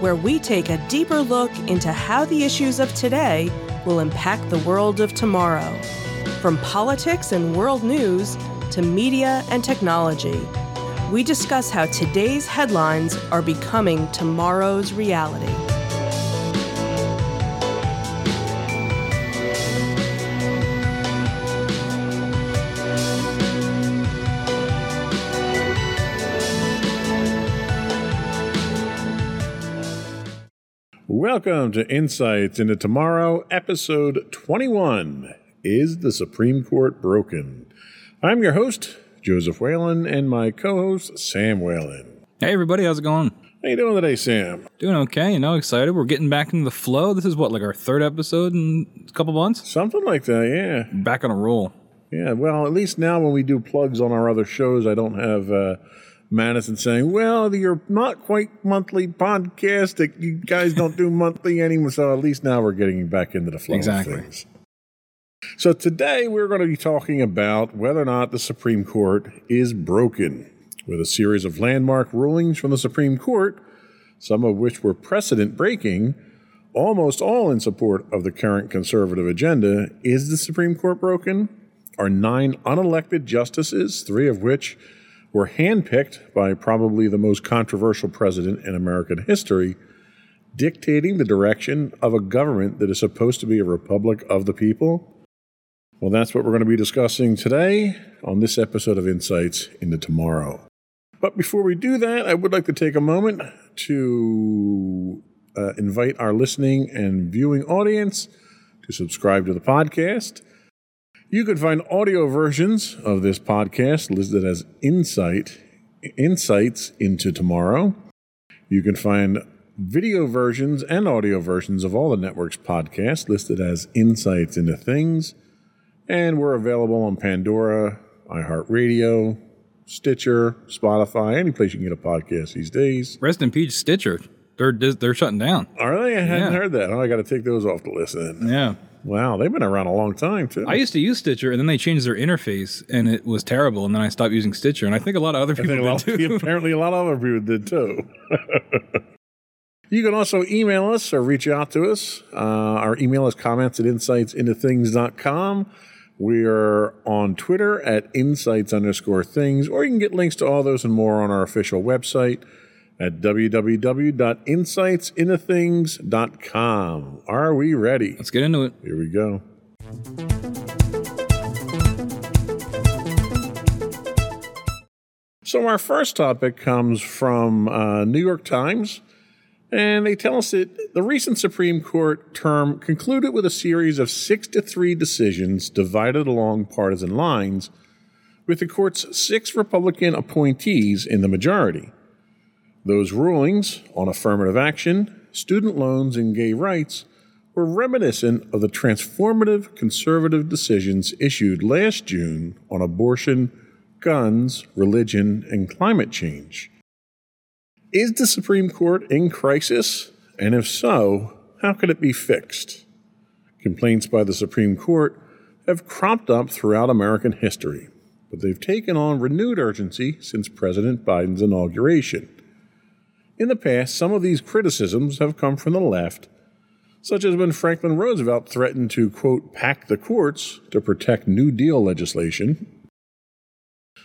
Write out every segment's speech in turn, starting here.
where we take a deeper look into how the issues of today will impact the world of tomorrow. From politics and world news to media and technology, we discuss how today's headlines are becoming tomorrow's reality. Welcome to Insights into Tomorrow, episode 21 Is the Supreme Court Broken? I'm your host, Joseph Whalen, and my co host, Sam Whalen. Hey everybody, how's it going? How you doing today, Sam? Doing okay, you know, excited. We're getting back into the flow. This is what, like our third episode in a couple months? Something like that, yeah. Back on a roll. Yeah, well, at least now when we do plugs on our other shows, I don't have uh, Madison saying, well, you're not quite monthly podcast. You guys don't do monthly anymore. So at least now we're getting back into the flow Exactly. of things. So today we're going to be talking about whether or not the Supreme Court is broken with a series of landmark rulings from the Supreme Court, some of which were precedent breaking, almost all in support of the current conservative agenda. Is the Supreme Court broken? Are nine unelected justices, three of which were handpicked by probably the most controversial president in American history, dictating the direction of a government that is supposed to be a republic of the people? Well, that's what we're going to be discussing today on this episode of Insights into Tomorrow. But before we do that, I would like to take a moment to uh, invite our listening and viewing audience to subscribe to the podcast. You can find audio versions of this podcast listed as Insight Insights into Tomorrow. You can find video versions and audio versions of all the network's podcasts listed as Insights into Things. And we're available on Pandora, iHeartRadio, Stitcher, Spotify, any place you can get a podcast these days. Rest in peace, Stitcher. They're they're shutting down. Are they? I hadn't Yeah. heard that. Oh, I got to take those off the list then. Yeah. Wow, they've been around a long time too. I used to use Stitcher, and then they changed their interface, and it was terrible. And then I stopped using Stitcher, and I think a lot of other people did too. apparently a lot of other people did too. you can also email us or reach out to us. Uh, our email is comments at insightsintothings.com. We are on Twitter at insights underscore things, or you can get links to all those and more on our official website at www.insightsintothings.com. Are we ready? Let's get into it. Here we go. So, our first topic comes from uh, New York Times, and they tell us that the recent Supreme Court term concluded with a series of six to three decisions divided along partisan lines, with the court's six Republican appointees in the majority. Those rulings on affirmative action, student loans, and gay rights were reminiscent of the transformative conservative decisions issued last June on abortion, guns, religion, and climate change. Is the Supreme Court in crisis? And if so, how could it be fixed? Complaints by the Supreme Court have cropped up throughout American history, but they've taken on renewed urgency since President Biden's inauguration. In the past, some of these criticisms have come from the left, such as when Franklin Roosevelt threatened to, quote, pack the courts to protect New Deal legislation.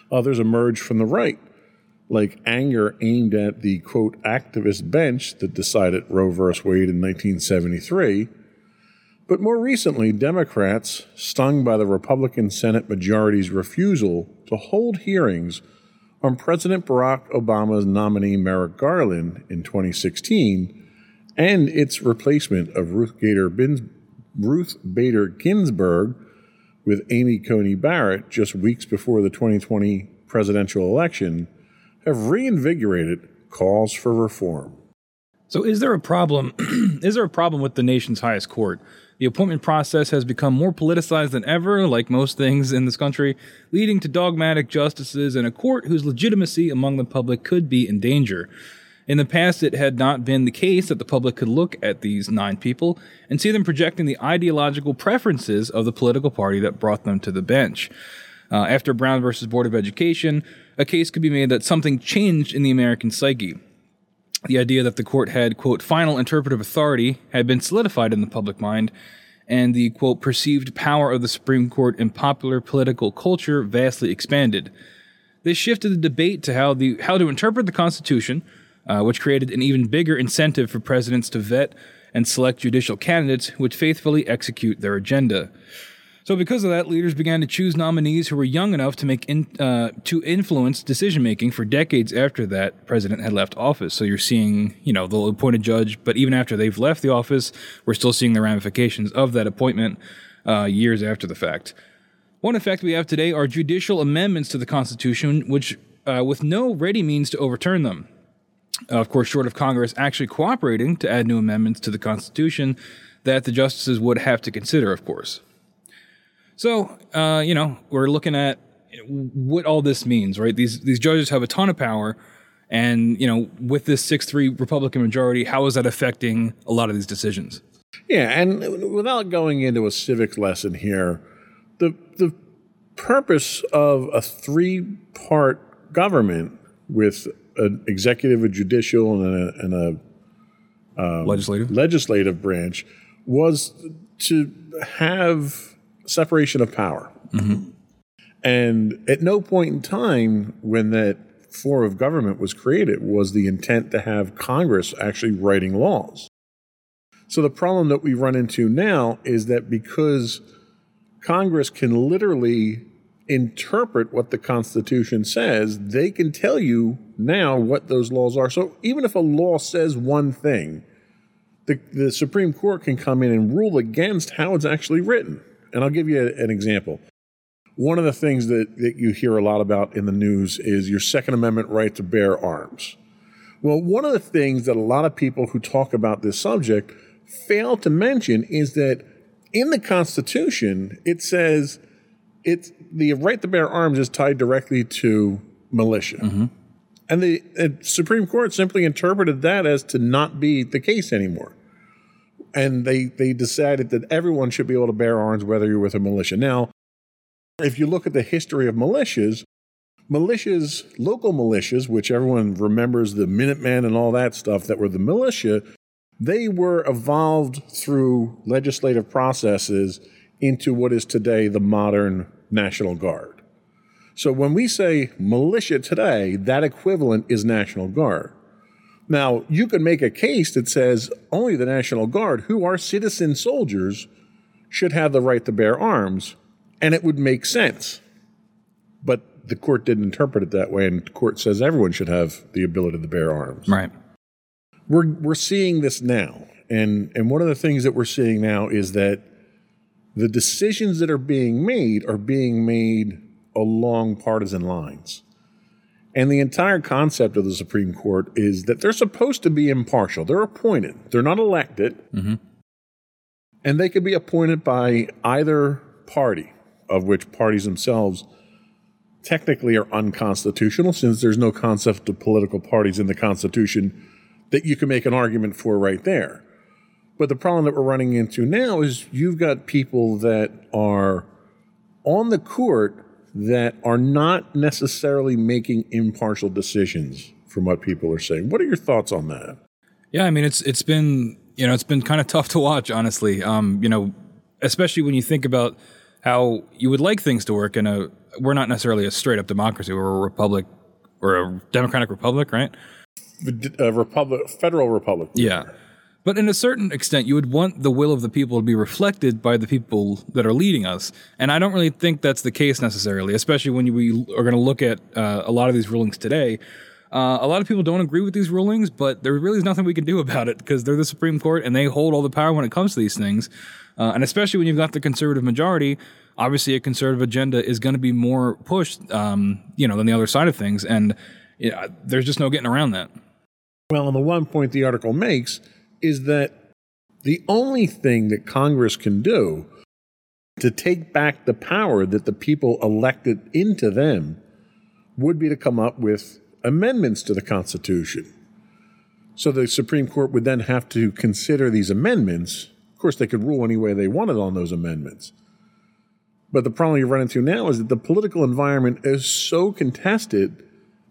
Others emerged from the right, like anger aimed at the, quote, activist bench that decided Roe v. Wade in 1973. But more recently, Democrats, stung by the Republican Senate majority's refusal to hold hearings on President Barack Obama's nominee Merrick Garland in 2016 and its replacement of Ruth Ruth Bader Ginsburg with Amy Coney Barrett just weeks before the 2020 presidential election have reinvigorated calls for reform. So, is there a problem? is there a problem with the nation's highest court? The appointment process has become more politicized than ever, like most things in this country, leading to dogmatic justices and a court whose legitimacy among the public could be in danger. In the past, it had not been the case that the public could look at these nine people and see them projecting the ideological preferences of the political party that brought them to the bench. Uh, after Brown versus Board of Education, a case could be made that something changed in the American psyche. The idea that the court had, quote, final interpretive authority had been solidified in the public mind, and the, quote, perceived power of the Supreme Court in popular political culture vastly expanded. This shifted the debate to how, the, how to interpret the Constitution, uh, which created an even bigger incentive for presidents to vet and select judicial candidates who would faithfully execute their agenda. So, because of that, leaders began to choose nominees who were young enough to make in, uh, to influence decision making for decades after that president had left office. So, you're seeing, you know, they'll appoint a judge, but even after they've left the office, we're still seeing the ramifications of that appointment uh, years after the fact. One effect we have today are judicial amendments to the Constitution, which, uh, with no ready means to overturn them. of course, short of Congress actually cooperating to add new amendments to the Constitution that the justices would have to consider, of course. So, uh, you know, we're looking at what all this means, right? These these judges have a ton of power, and you know, with this six three Republican majority, how is that affecting a lot of these decisions? Yeah, and without going into a civics lesson here, the the purpose of a three part government with an executive, a judicial, and a, and a um, legislative legislative branch was to have separation of power. Mm-hmm. And at no point in time when that form of government was created was the intent to have Congress actually writing laws. So the problem that we run into now is that because Congress can literally interpret what the Constitution says, they can tell you now what those laws are. So even if a law says one thing, the, the Supreme Court can come in and rule against how it's actually written. And I'll give you a, an example. One of the things that, that you hear a lot about in the news is your Second Amendment right to bear arms. Well, one of the things that a lot of people who talk about this subject fail to mention is that in the Constitution, it says it's the right to bear arms is tied directly to militia. Mm-hmm. And the, the Supreme Court simply interpreted that as to not be the case anymore and they they decided that everyone should be able to bear arms whether you're with a militia. Now, if you look at the history of militias, militias, local militias, which everyone remembers the Minutemen and all that stuff that were the militia, they were evolved through legislative processes into what is today the modern National Guard. So when we say militia today, that equivalent is National Guard. Now, you can make a case that says only the National Guard, who are citizen soldiers, should have the right to bear arms, and it would make sense. But the court didn't interpret it that way, and the court says everyone should have the ability to bear arms. Right. We're, we're seeing this now. And, and one of the things that we're seeing now is that the decisions that are being made are being made along partisan lines. And the entire concept of the Supreme Court is that they're supposed to be impartial. They're appointed, they're not elected. Mm-hmm. And they could be appointed by either party, of which parties themselves technically are unconstitutional since there's no concept of political parties in the Constitution that you can make an argument for right there. But the problem that we're running into now is you've got people that are on the court that are not necessarily making impartial decisions from what people are saying. What are your thoughts on that? Yeah, I mean it's it's been you know it's been kind of tough to watch, honestly. Um, you know, especially when you think about how you would like things to work in a we're not necessarily a straight up democracy. We're a republic or a democratic republic, right? A republic, federal republic. Yeah. But in a certain extent, you would want the will of the people to be reflected by the people that are leading us. And I don't really think that's the case necessarily, especially when we are going to look at uh, a lot of these rulings today. Uh, a lot of people don't agree with these rulings, but there really is nothing we can do about it because they're the Supreme Court and they hold all the power when it comes to these things. Uh, and especially when you've got the conservative majority, obviously a conservative agenda is going to be more pushed, um, you know, than the other side of things. And you know, there's just no getting around that. Well, and the one point the article makes is that the only thing that Congress can do to take back the power that the people elected into them would be to come up with amendments to the Constitution. So the Supreme Court would then have to consider these amendments. Of course, they could rule any way they wanted on those amendments. But the problem you run into now is that the political environment is so contested,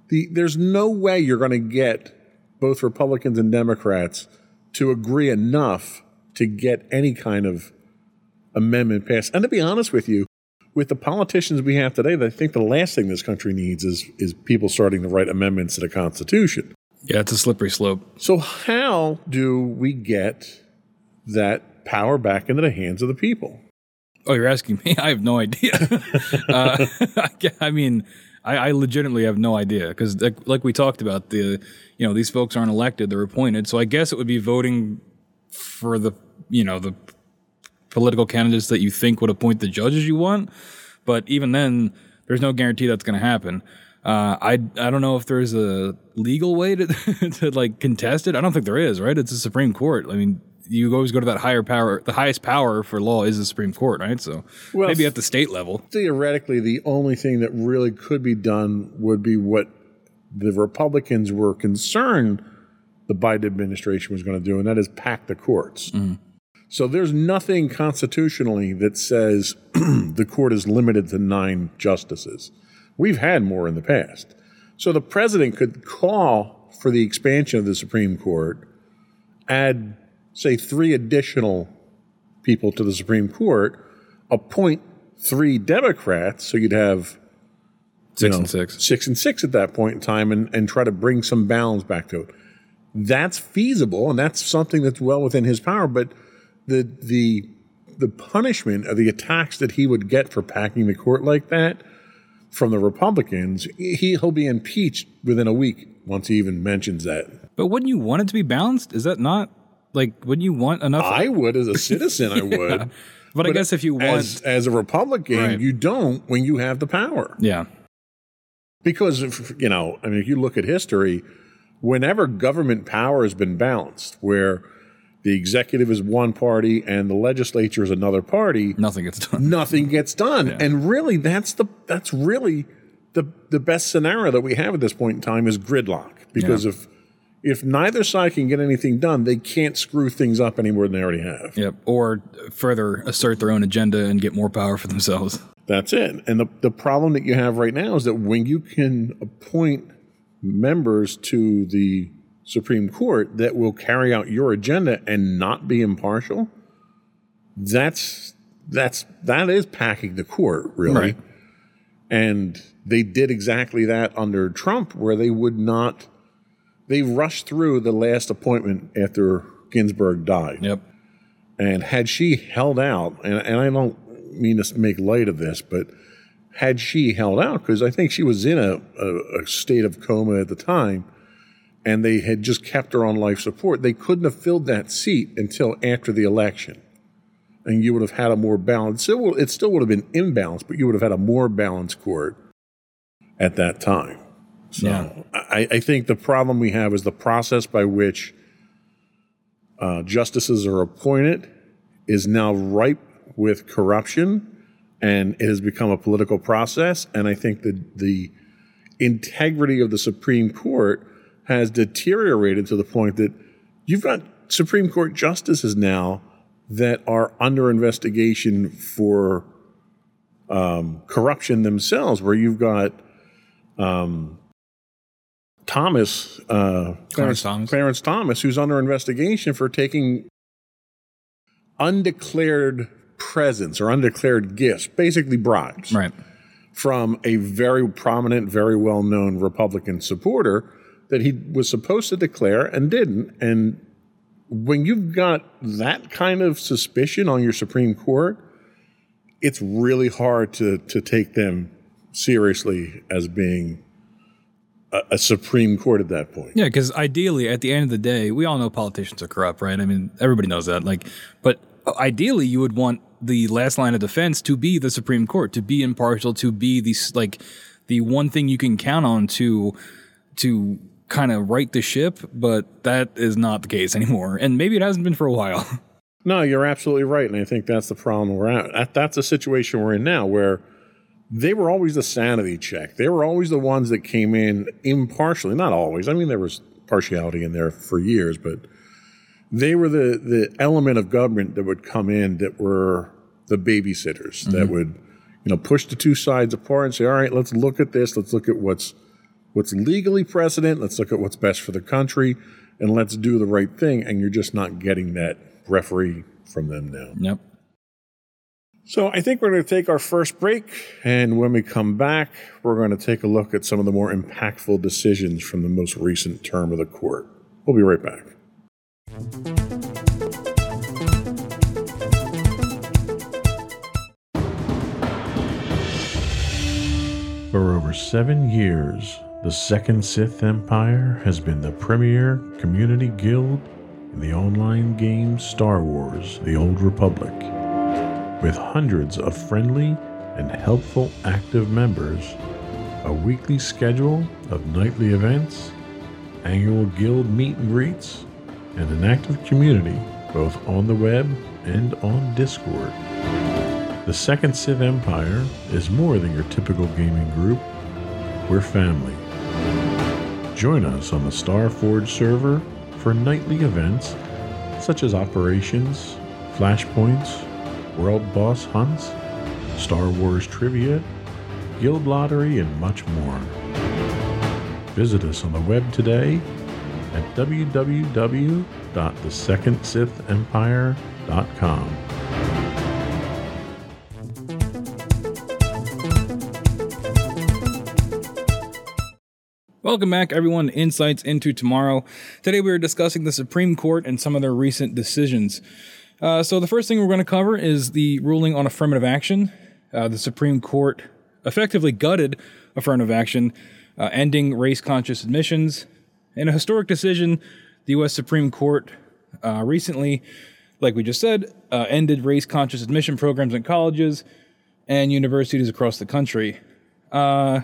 the, there's no way you're going to get both Republicans and Democrats to agree enough to get any kind of amendment passed. And to be honest with you, with the politicians we have today, I think the last thing this country needs is is people starting to write amendments to the Constitution. Yeah, it's a slippery slope. So how do we get that power back into the hands of the people? Oh, you're asking me? I have no idea. uh, I mean, I, I, legitimately have no idea because, like, like, we talked about, the you know these folks aren't elected; they're appointed. So I guess it would be voting for the you know the political candidates that you think would appoint the judges you want. But even then, there's no guarantee that's going to happen. Uh, I I don't know if there's a legal way to to like contest it. I don't think there is. Right? It's the Supreme Court. I mean, you always go to that higher power. The highest power for law is the Supreme Court, right? So well, maybe at the state level. Theoretically, the only thing that really could be done would be what the Republicans were concerned the Biden administration was going to do, and that is pack the courts. Mm. So there's nothing constitutionally that says the court is limited to nine justices. We've had more in the past. So the president could call for the expansion of the Supreme Court, add, say, three additional people to the Supreme Court, appoint three Democrats, so you'd have six know, and six, six and six at that point in time, and, and try to bring some balance back to it. That's feasible, and that's something that's well within his power. But the the the punishment of the attacks that he would get for packing the court like that from the Republicans, he, he'll be impeached within a week once he even mentions that. But wouldn't you want it to be balanced? Is that not like wouldn't you want enough? I would as a citizen. I would. But, but, I guess if you want as, as a Republican, right. you don't when you have the power. Yeah. Because if, you know, I mean, if you look at history, whenever government power has been balanced, where the executive is one party and the legislature is another party, nothing gets done. Nothing gets done. Yeah. And really that's the that's really the the best scenario that we have at this point in time is gridlock. Because yeah. if if neither side can get anything done, they can't screw things up any more than they already have. Yep. Or further assert their own agenda and get more power for themselves. That's it. And the, the problem that you have right now is that when you can appoint members to the Supreme Court that will carry out your agenda and not be impartial, that's that's that is packing the court, really. Right. And they did exactly that under Trump, where they would not they rushed through the last appointment after Ginsburg died. Yep. And had she held out, and, and I don't mean to make light of this, but had she held out, because I think she was in a, a, a state of coma at the time, and they had just kept her on life support, they couldn't have filled that seat until after the election. And you would have had a more balanced, it, will, it still would have been imbalanced, but you would have had a more balanced court at that time. So yeah. I, I, think the problem we have is the process by which uh, justices are appointed is now ripe with corruption and it has become a political process. And I think that the integrity of the Supreme Court has deteriorated to the point that you've got Supreme Court justices now that are under investigation for um, corruption themselves, where you've got um, Thomas, uh, Clarence, Thomas, Clarence Thomas, who's under investigation for taking undeclared presents or undeclared gifts, basically bribes, right. from a very prominent, very well known Republican supporter that he was supposed to declare and didn't. And when you've got that kind of suspicion on your Supreme Court, it's really hard to, to take them seriously as being a, Supreme Court at that point. Yeah, because ideally, at the end of the day, we all know politicians are corrupt, right? I mean, everybody knows that. Like, but uh, ideally, you would want the last line of defense to be the Supreme Court, to be impartial, to be the like the one thing you can count on to to kind of right the ship, but that is not the case anymore. And maybe it hasn't been for a while. No, you're absolutely right. And I think that's the problem we're at. That's the situation we're in now where they were always the sanity check. They were always the ones that came in impartially. Not always. I mean, there was partiality in there for years, but they were the, the element of government that would come in that were the babysitters mm-hmm. that would, you know, push the two sides apart and say, all right, let's look at this. Let's look at what's what's legally precedent. Let's look at what's best for the country and let's do the right thing. And you're just not getting that referee from them now. Yep. So I think we're going to take our first break. And when we come back, we're going to take a look at some of the more impactful decisions from the most recent term of the court. We'll be right back. For over seven years, the Second Sith Empire has been the premier community guild in the online game Star Wars The Old Republic. With hundreds of friendly and helpful active members, a weekly schedule of nightly events, annual guild meet and greets, and an active community both on the web and on Discord. The Second Sith Empire is more than your typical gaming group. We're family. Join us on the Starforge server for nightly events such as operations, flashpoints, world boss hunts, Star Wars trivia, guild lottery, and much more. Visit us on the web today at www.thesecondsithempire.com. Welcome back, everyone, Insights into Tomorrow. Today we are discussing the Supreme Court and some of their recent decisions. Uh, so, the first thing we're going to cover is the ruling on affirmative action. Uh, the Supreme Court effectively gutted affirmative action, uh, ending race conscious admissions. In a historic decision, the U.S. Supreme Court uh, recently, like we just said, uh, ended race conscious admission programs in colleges and universities across the country. Uh,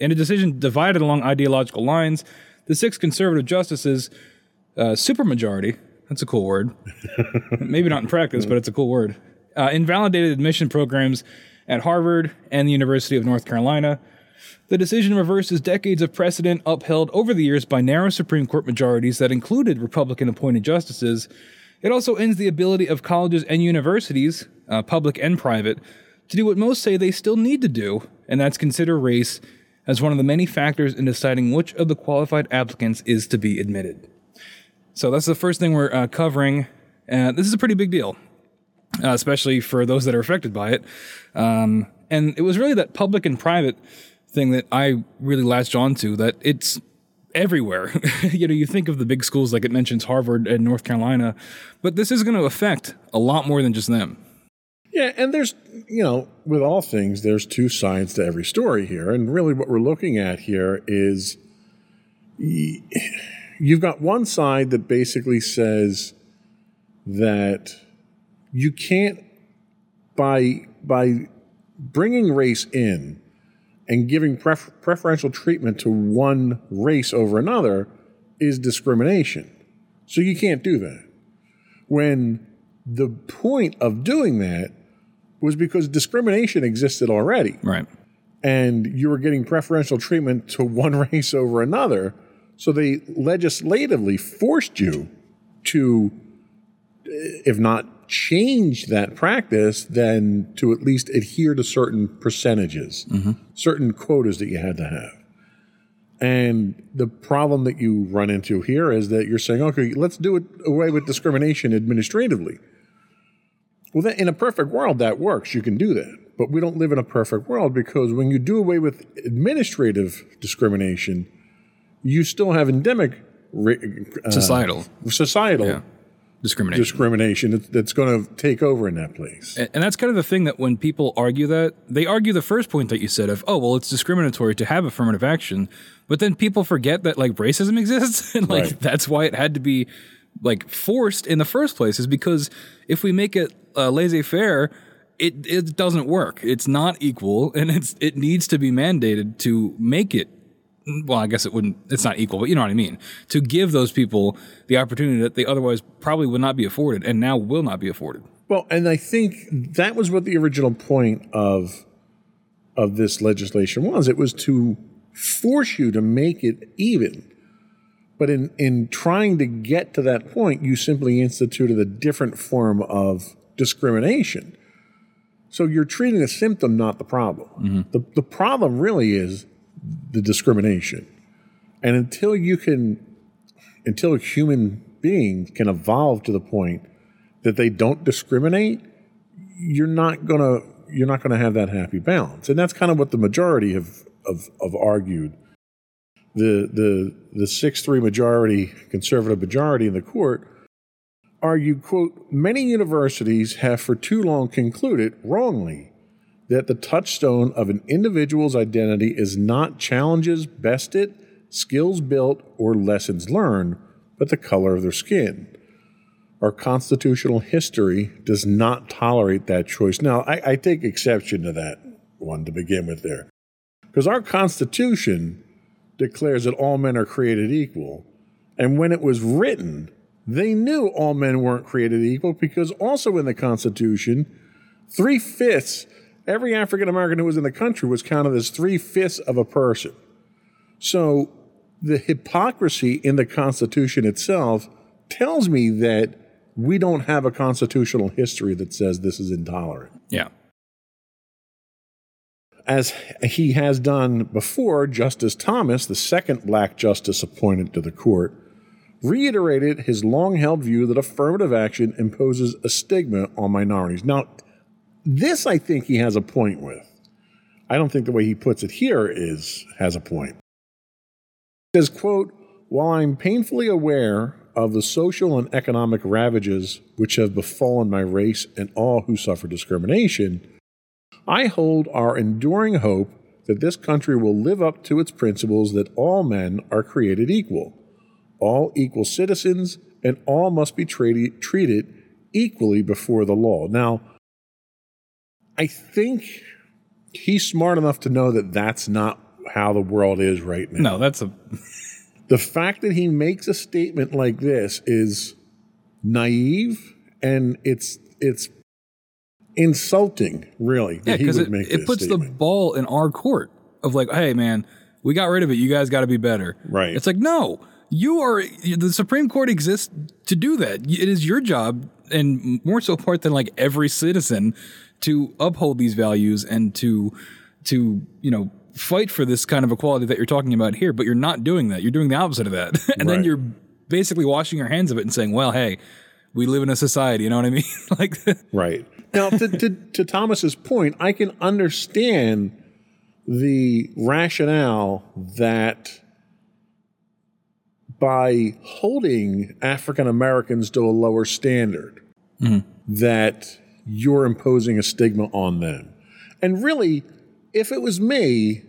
in a decision divided along ideological lines, the six conservative justices, supermajority, that's a cool word. Maybe not in practice, but it's a cool word. Uh, invalidated admission programs at Harvard and the University of North Carolina. The decision reverses decades of precedent upheld over the years by narrow Supreme Court majorities that included Republican appointed justices. It also ends the ability of colleges and universities, uh, public and private, to do what most say they still need to do, and that's consider race as one of the many factors in deciding which of the qualified applicants is to be admitted. So that's the first thing we're uh, covering. Uh, this is a pretty big deal, uh, especially for those that are affected by it. Um, and it was really that public and private thing that I really latched onto. That it's everywhere. you know, you think of the big schools like it mentions Harvard and North Carolina, but this is going to affect a lot more than just them. Yeah, and there's, you know, with all things, there's two sides to every story here. And really what we're looking at here is you've got one side that basically says that you can't, by, by bringing race in and giving pref- preferential treatment to one race over another is discrimination. So you can't do that. When the point of doing that was because discrimination existed already. Right. And you were getting preferential treatment to one race over another. So they legislatively forced you to, if not change that practice, then to at least adhere to certain percentages, mm-hmm. certain quotas that you had to have. And the problem that you run into here is that you're saying, okay, let's do it away with discrimination administratively. Well, then in a perfect world, that works. You can do that. But we don't live in a perfect world because when you do away with administrative discrimination, you still have endemic uh, societal societal yeah. discrimination discrimination that's going to take over in that place. And, and that's kind of the thing that when people argue that they argue the first point that you said of oh well it's discriminatory to have affirmative action, but then people forget that like racism exists and like right. that's why it had to be like forced in the first place is because if we make it uh, laissez-faire, it it doesn't work. It's not equal, and it's it needs to be mandated to make it well, I guess it wouldn't, it's not equal, but you know what I mean. To give those people the opportunity that they otherwise probably would not be afforded and now will not be afforded. Well, and I think that was what the original point of of this legislation was. It was to force you to make it even. But in, in trying to get to that point, you simply instituted a different form of discrimination. So you're treating a symptom, not the problem. Mm-hmm. The, the problem really is the discrimination. And until you can, until a human beings can evolve to the point that they don't discriminate, you're not gonna you're not gonna have that happy balance. And that's kind of what the majority have have argued. The the the six three majority conservative majority in the court argued, quote, many universities have for too long concluded wrongly that the touchstone of an individual's identity is not challenges bested, skills built, or lessons learned, but the color of their skin. Our constitutional history does not tolerate that choice. Now, I, I take exception to that one to begin with there. Because our Constitution declares that all men are created equal. And when it was written, they knew all men weren't created equal because also in the Constitution, three fifths, every African American who was in the country was counted as three fifths of a person. So the hypocrisy in the Constitution itself tells me that we don't have a constitutional history that says this is intolerant. Yeah. As he has done before, Justice Thomas, the second black justice appointed to the court, reiterated his long held view that affirmative action imposes a stigma on minorities. Now, this I think he has a point with. I don't think the way he puts it here is has a point. He says, quote, while I'm painfully aware of the social and economic ravages which have befallen my race and all who suffer discrimination, I hold our enduring hope that this country will live up to its principles that all men are created equal, all equal citizens, and all must be treated, treated equally before the law. Now, I think he's smart enough to know that that's not how the world is right now. No, that's a, The fact that he makes a statement like this is naive and it's it's insulting, really. yeah, that he because it, make it puts the ball in our court of like, hey, man, we got rid of it. You guys got to be better. Right. It's like, no, you are, the Supreme Court exists to do that. It is your job, and more so part than like every citizen, to uphold these values and to, to, you know, fight for this kind of equality that you're talking about here, but you're not doing that. You're doing the opposite of that. and then you're basically washing your hands of it and saying, well, hey, we live in a society, you know what I mean? like, Right. Now, to, to, to Thomas's point, I can understand the rationale that by holding African Americans to a lower standard, mm-hmm. that you're imposing a stigma on them. And really, if it was me,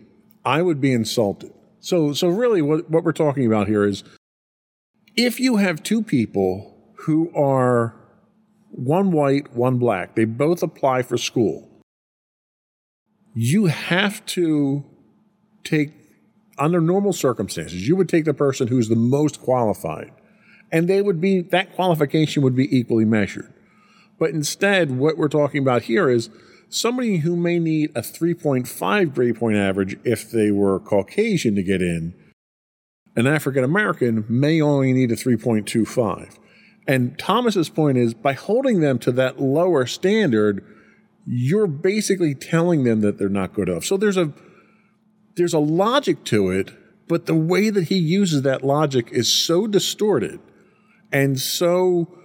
I would be insulted. So, so really, what, what we're talking about here is if you have two people who are one white, one black. They both apply for school. You have to take, under normal circumstances, you would take the person who's the most qualified, and they would be, that qualification would be equally measured. But instead, what we're talking about here is somebody who may need a 3.5 grade point average if they were Caucasian to get in, an African American may only need a 3.25. And Thomas's point is by holding them to that lower standard, you're basically telling them that they're not good enough. So there's a there's a logic to it, but the way that he uses that logic is so distorted and so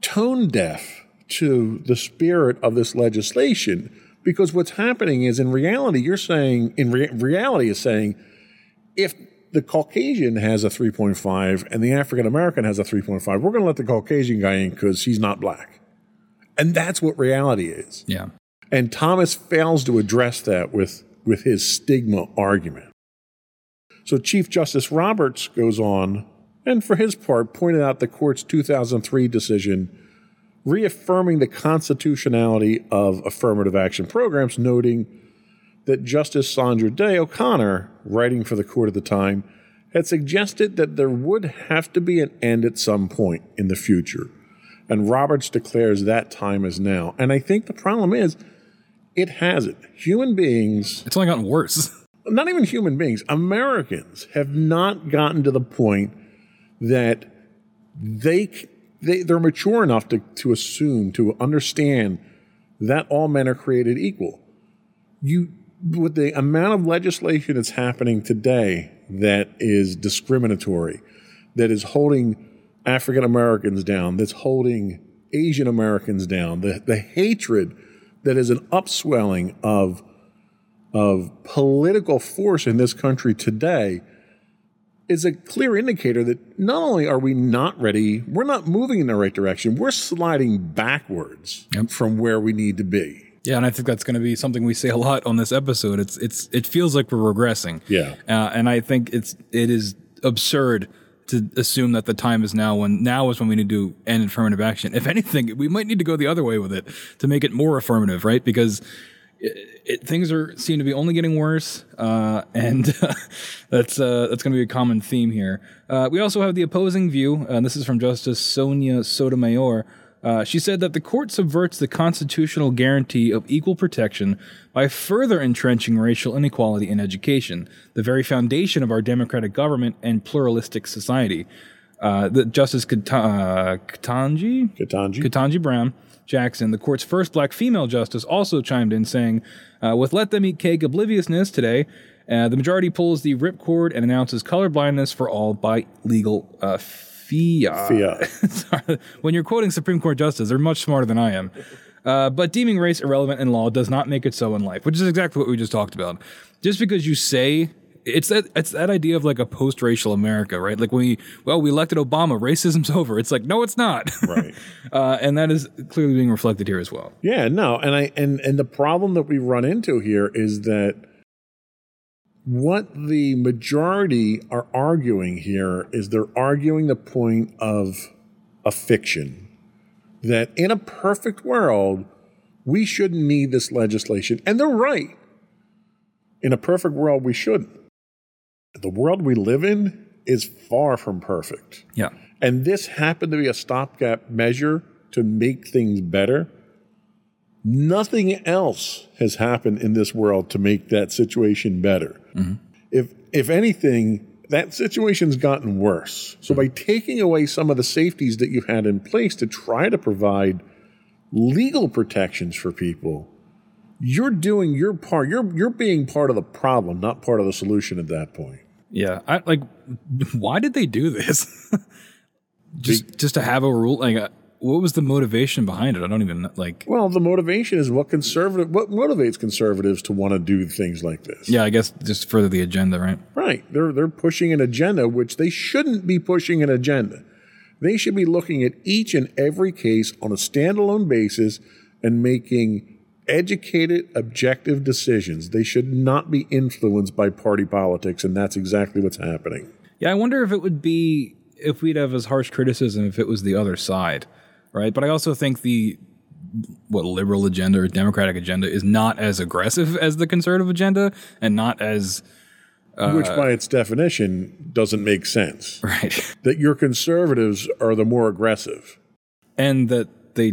tone deaf to the spirit of this legislation because what's happening is in reality you're saying in rea- reality is saying if the Caucasian has a 3.5 and the African American has a 3.5, we're going to let the Caucasian guy in because he's not black. And that's what reality is. yeah. And Thomas fails to address that with, with his stigma argument. So Chief Justice Roberts goes on and, for his part, pointed out the court's 2003 decision reaffirming the constitutionality of affirmative action programs, noting that Justice Sandra Day O'Connor, writing for the court at the time, had suggested that there would have to be an end at some point in the future. And Roberts declares that time is now. And I think the problem is it hasn't. Human beings, It's only gotten worse. not even human beings, Americans have not gotten to the point that they, they they're mature enough to, to assume, to understand that all men are created equal. You with the amount of legislation that's happening today that is discriminatory, that is holding African Americans down, that's holding Asian Americans down, the, the hatred that is an upswelling of of political force in this country today is a clear indicator that not only are we not ready, we're not moving in the right direction, we're sliding backwards from where we need to be. Yeah, and I think that's going to be something we say a lot on this episode. It's it's it feels like we're regressing. Yeah. uh, and I think it's it is absurd to assume that the time is now when now is when we need to do end affirmative action. If anything, we might need to go the other way with it to make it more affirmative, right? Because it, it, things are seem to be only getting worse, uh, and that's uh, that's going to be a common theme here. Uh, we also have the opposing view, and this is from Justice Sonia Sotomayor. Uh, she said that the court subverts the constitutional guarantee of equal protection by further entrenching racial inequality in education, the very foundation of our democratic government and pluralistic society. Uh, the Justice Kata- uh, Ketanji Ketanji? Ketanji Brown Jackson, the court's first black female justice, also chimed in saying, uh, with Let Them Eat Cake obliviousness today, uh, the majority pulls the ripcord and announces colorblindness for all by legal uh, fiat. Fiat. When you're quoting Supreme Court justice, they're much smarter than I am. Uh, but deeming race irrelevant in law does not make it so in life, which is exactly what we just talked about. Just because you say it's that it's that idea of like a post-racial America, right? Like when we well we elected Obama, racism's over. It's like no, it's not. Right. uh, and that is clearly being reflected here as well. Yeah, no, and I and and the problem that we run into here is that what the majority are arguing here is they're arguing the point of a fiction that in a perfect world we shouldn't need this legislation, and they're right. In a perfect world, we shouldn't. The world we live in is far from perfect. Yeah. And this happened to be a stopgap measure to make things better. Nothing else has happened in this world to make that situation better. Mm-hmm. If if anything, that situation's gotten worse. So by taking away some of the safeties that you had in place to try to provide legal protections for people, you're doing your part. You're you're being part of the problem, not part of the solution at that point. Yeah. I like why did they do this? just just to have a rule like uh, what was the motivation behind it? I don't even like Well, the motivation is what conservative what motivates conservatives to want to do things like this. Yeah, I guess just further the agenda, right? Right. They're they're pushing an agenda which they shouldn't be pushing an agenda. They should be looking at each and every case on a standalone basis and making educated, objective decisions. They should not be influenced by party politics, and that's exactly what's happening. Yeah, I wonder if it would be if we'd have as harsh criticism if it was the other side, right? But I also think the what liberal agenda or democratic agenda is not as aggressive as the conservative agenda and not as uh, which by its definition doesn't make sense. right. That your conservatives are the more aggressive. and that they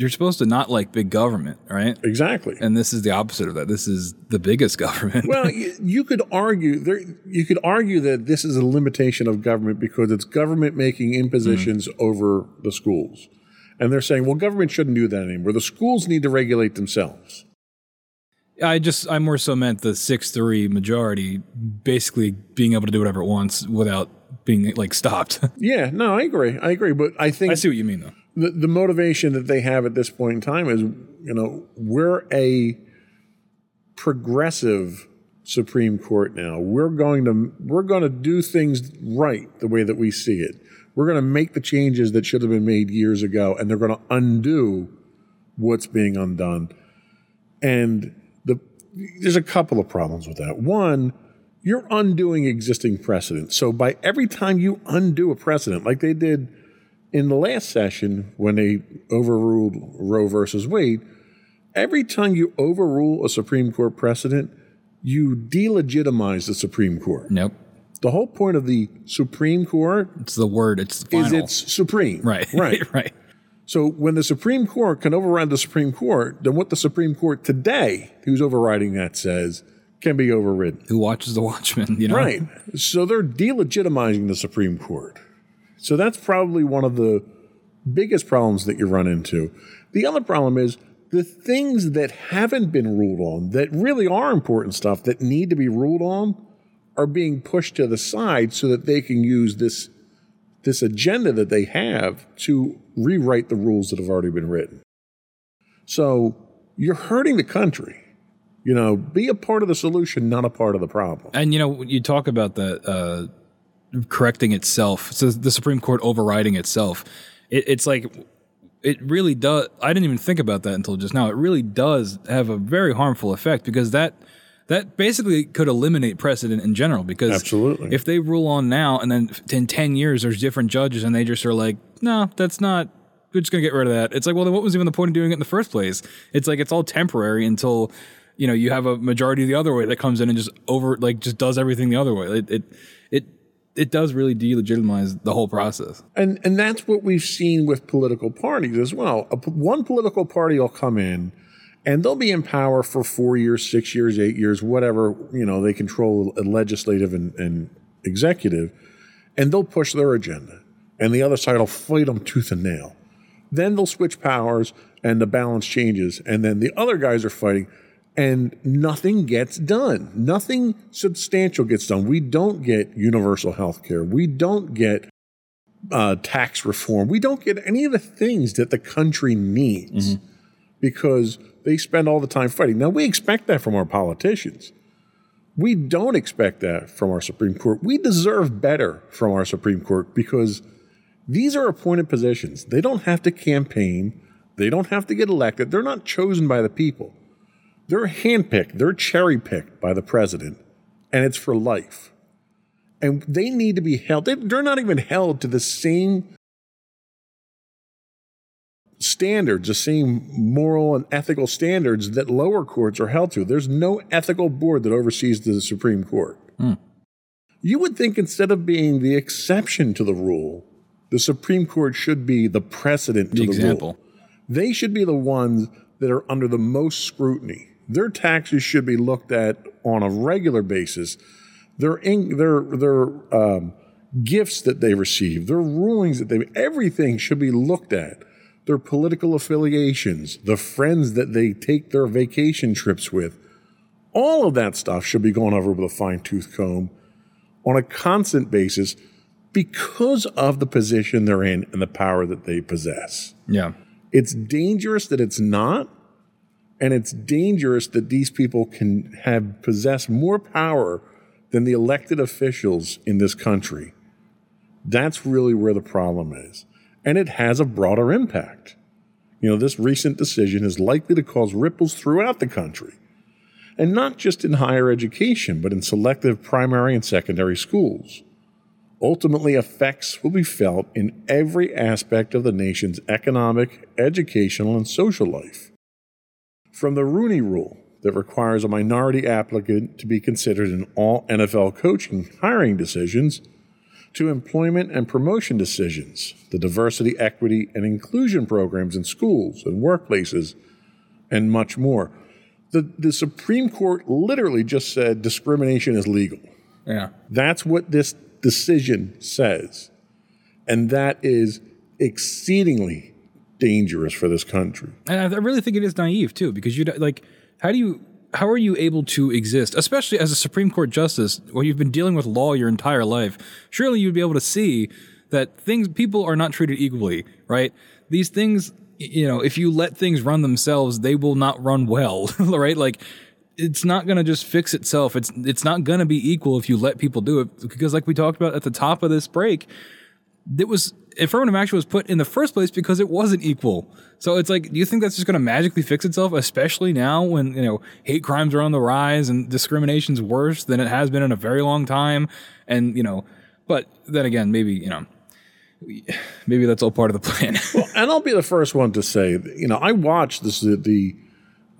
you're supposed to not like big government, right? Exactly. And this is the opposite of that. This is the biggest government. Well, you, you could argue there. You could argue that this is a limitation of government because it's government making impositions mm-hmm. over the schools, and they're saying, well, government shouldn't do that anymore. The schools need to regulate themselves. I just I more so meant the six three majority basically being able to do whatever it wants without being like stopped. Yeah, no, I agree. I agree, but I think I see what you mean though. The, motivation that they have at this point in time is, you know, we're a progressive Supreme Court now. We're going to we're going to do things right the way that we see it. We're going to make the changes that should have been made years ago, and they're going to undo what's being undone. And the there's a couple of problems with that. One, you're undoing existing precedent. So by every time you undo a precedent, like they did in the last session when they overruled Roe versus Wade, every time you overrule a Supreme Court precedent, you delegitimize the Supreme Court. Nope. The whole point of the Supreme Court It's the word. It's is final. it's supreme. right. Right. right. So when the Supreme Court can override the Supreme Court, then what the Supreme Court today, who's overriding that, says can be overridden. Who watches the Watchmen? You know. Right. So they're delegitimizing the Supreme Court. So that's probably one of the biggest problems that you run into. The other problem is the things that haven't been ruled on, that really are important stuff that need to be ruled on, are being pushed to the side so that they can use this this agenda that they have to rewrite the rules that have already been written. So you're hurting the country. You know, be a part of the solution, not a part of the problem. And you know, you talk about the uh, correcting itself, so the Supreme Court overriding itself. It, it's like it really does. I didn't even think about that until just now. It really does have a very harmful effect because that that basically could eliminate precedent in general. Because Absolutely. if they rule on now and then in ten years there's different judges and they just are like, no, that's not. We're just gonna get rid of that. It's like, well, then what was even the point of doing it in the first place? It's like it's all temporary until you know you have a majority the other way that comes in and just over like just does everything the other way. It it it, does really delegitimize the whole process. And and that's what we've seen with political parties as well. A, one political party will come in, and they'll be in power for four years, six years, eight years, whatever you know. They control a legislative and, and executive, and they'll push their agenda, and the other side will fight them tooth and nail. Then they'll switch powers, and the balance changes, and then the other guys are fighting. And nothing gets done. Nothing substantial gets done. We don't get universal health care. We don't get uh, tax reform. We don't get any of the things that the country needs because they spend all the time fighting. Now, we expect that from our politicians. We don't expect that from our Supreme Court. We deserve better from our Supreme Court because these are appointed positions. They don't have to campaign, they don't have to get elected, they're not chosen by the people. They're handpicked, they're cherry picked by the president, and it's for life and they need to be held. They, they're not even held to the same standards, the same moral and ethical standards that lower courts are held to. There's no ethical board that oversees the Supreme Court. Hmm. You would think instead of being the exception to the rule, the Supreme Court should be the precedent to The the example. rule. They should be the ones that are under the most scrutiny. Their taxes should be looked at on a regular basis. Their in, their their um, gifts that they receive, their rulings that they everything should be looked at. Their political affiliations, the friends that they take their vacation trips with, all of that stuff should be gone over with a fine tooth comb on a constant basis because of the position they're in and the power that they possess. Yeah. It's dangerous that it's not, and it's dangerous that these people can have possess more power than the elected officials in this country. That's really where the problem is. And it has a broader impact. You know, this recent decision is likely to cause ripples throughout the country. And not just in higher education, but in selective primary and secondary schools. Ultimately, effects will be felt in every aspect of the nation's economic, educational, and social life. From the Rooney Rule, that requires a minority applicant to be considered in all NFL coaching hiring decisions, to employment and promotion decisions, the diversity, equity, and inclusion programs in schools and workplaces, and much more. The, the Supreme Court literally just said discrimination is legal. Yeah. That's what this decision says. And that is exceedingly dangerous for this country. And I really think it is naive too, because you like, how do you, how are you able to exist, especially as a Supreme Court justice, where you've been dealing with law your entire life? Surely you'd be able to see that things, people are not treated equally, right? These things, you know, if you let things run themselves, they will not run well, right? Like, it's not going to just fix itself. It's it's not going to be equal if you let people do it because, like we talked about at the top of this break, it was affirmative action was put in the first place because it wasn't equal. So it's like, do you think that's just going to magically fix itself, especially now when you know hate crimes are on the rise and discrimination's worse than it has been in a very long time? And you know, but then again, maybe you know, maybe that's all part of the plan. and I'll be the first one to say, you know, I watched this the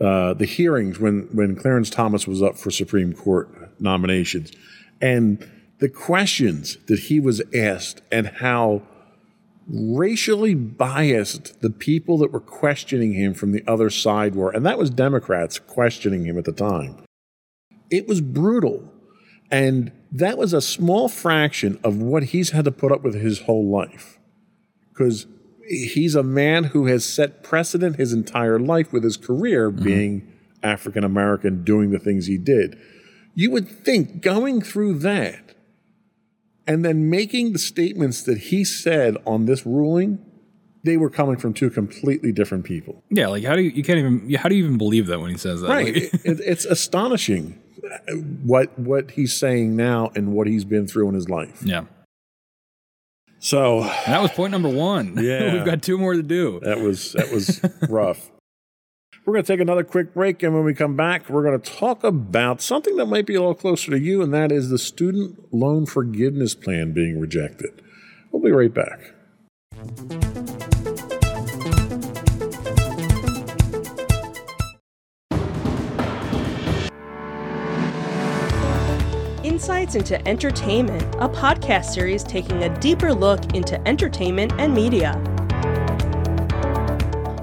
uh, the hearings when when Clarence Thomas was up for Supreme Court nominations, and the questions that he was asked, and how racially biased the people that were questioning him from the other side were, and that was Democrats questioning him at the time. It was brutal. And that was a small fraction of what he's had to put up with his whole life. Because he's a man who has set precedent his entire life with his career mm-hmm. being African American, doing the things he did. You would think going through that and then making the statements that he said on this ruling, they were coming from two completely different people. Yeah, like how do you, you can't even how do you even believe that when he says that? Right, like, it, it's astonishing what what he's saying now and what he's been through in his life. Yeah. So and that was point number one. Yeah, we've got two more to do. That was that was rough. We're going to take another quick break, and when we come back, we're going to talk about something that might be a little closer to you, and that is the student loan forgiveness plan being rejected. We'll be right back. Insights into Entertainment, a podcast series taking a deeper look into entertainment and media.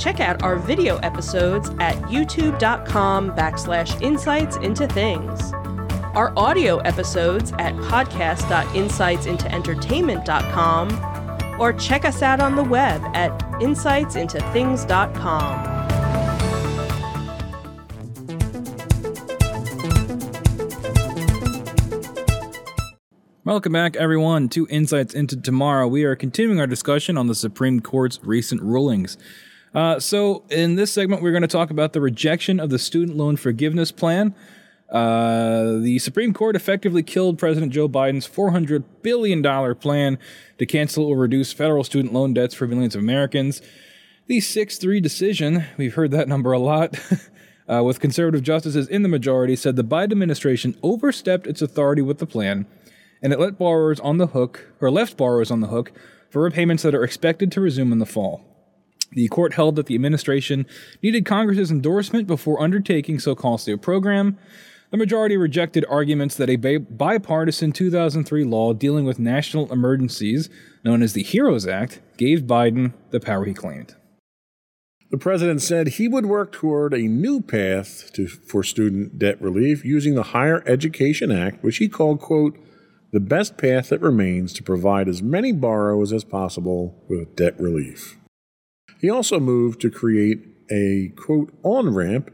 Check out our video episodes at youtube.com backslash insights into things. Our audio episodes at podcast.insightsintoentertainment.com or check us out on the web at insightsintothings.com. Welcome back, everyone, to Insights into Tomorrow. We are continuing our discussion on the Supreme Court's recent rulings. Uh, so, in this segment, we're going to talk about the rejection of the student loan forgiveness plan. Uh, the Supreme Court effectively killed President Joe Biden's $400 billion plan to cancel or reduce federal student loan debts for millions of Americans. The 6 3 decision, we've heard that number a lot, uh, with conservative justices in the majority, said the Biden administration overstepped its authority with the plan and it let borrowers on the hook, or left borrowers on the hook, for repayments that are expected to resume in the fall. The court held that the administration needed Congress's endorsement before undertaking so costly a program. The majority rejected arguments that a bipartisan 2003 law dealing with national emergencies, known as the HEROES Act, gave Biden the power he claimed. The president said he would work toward a new path to, for student debt relief using the Higher Education Act, which he called, quote, the best path that remains to provide as many borrowers as possible with debt relief. He also moved to create a quote on ramp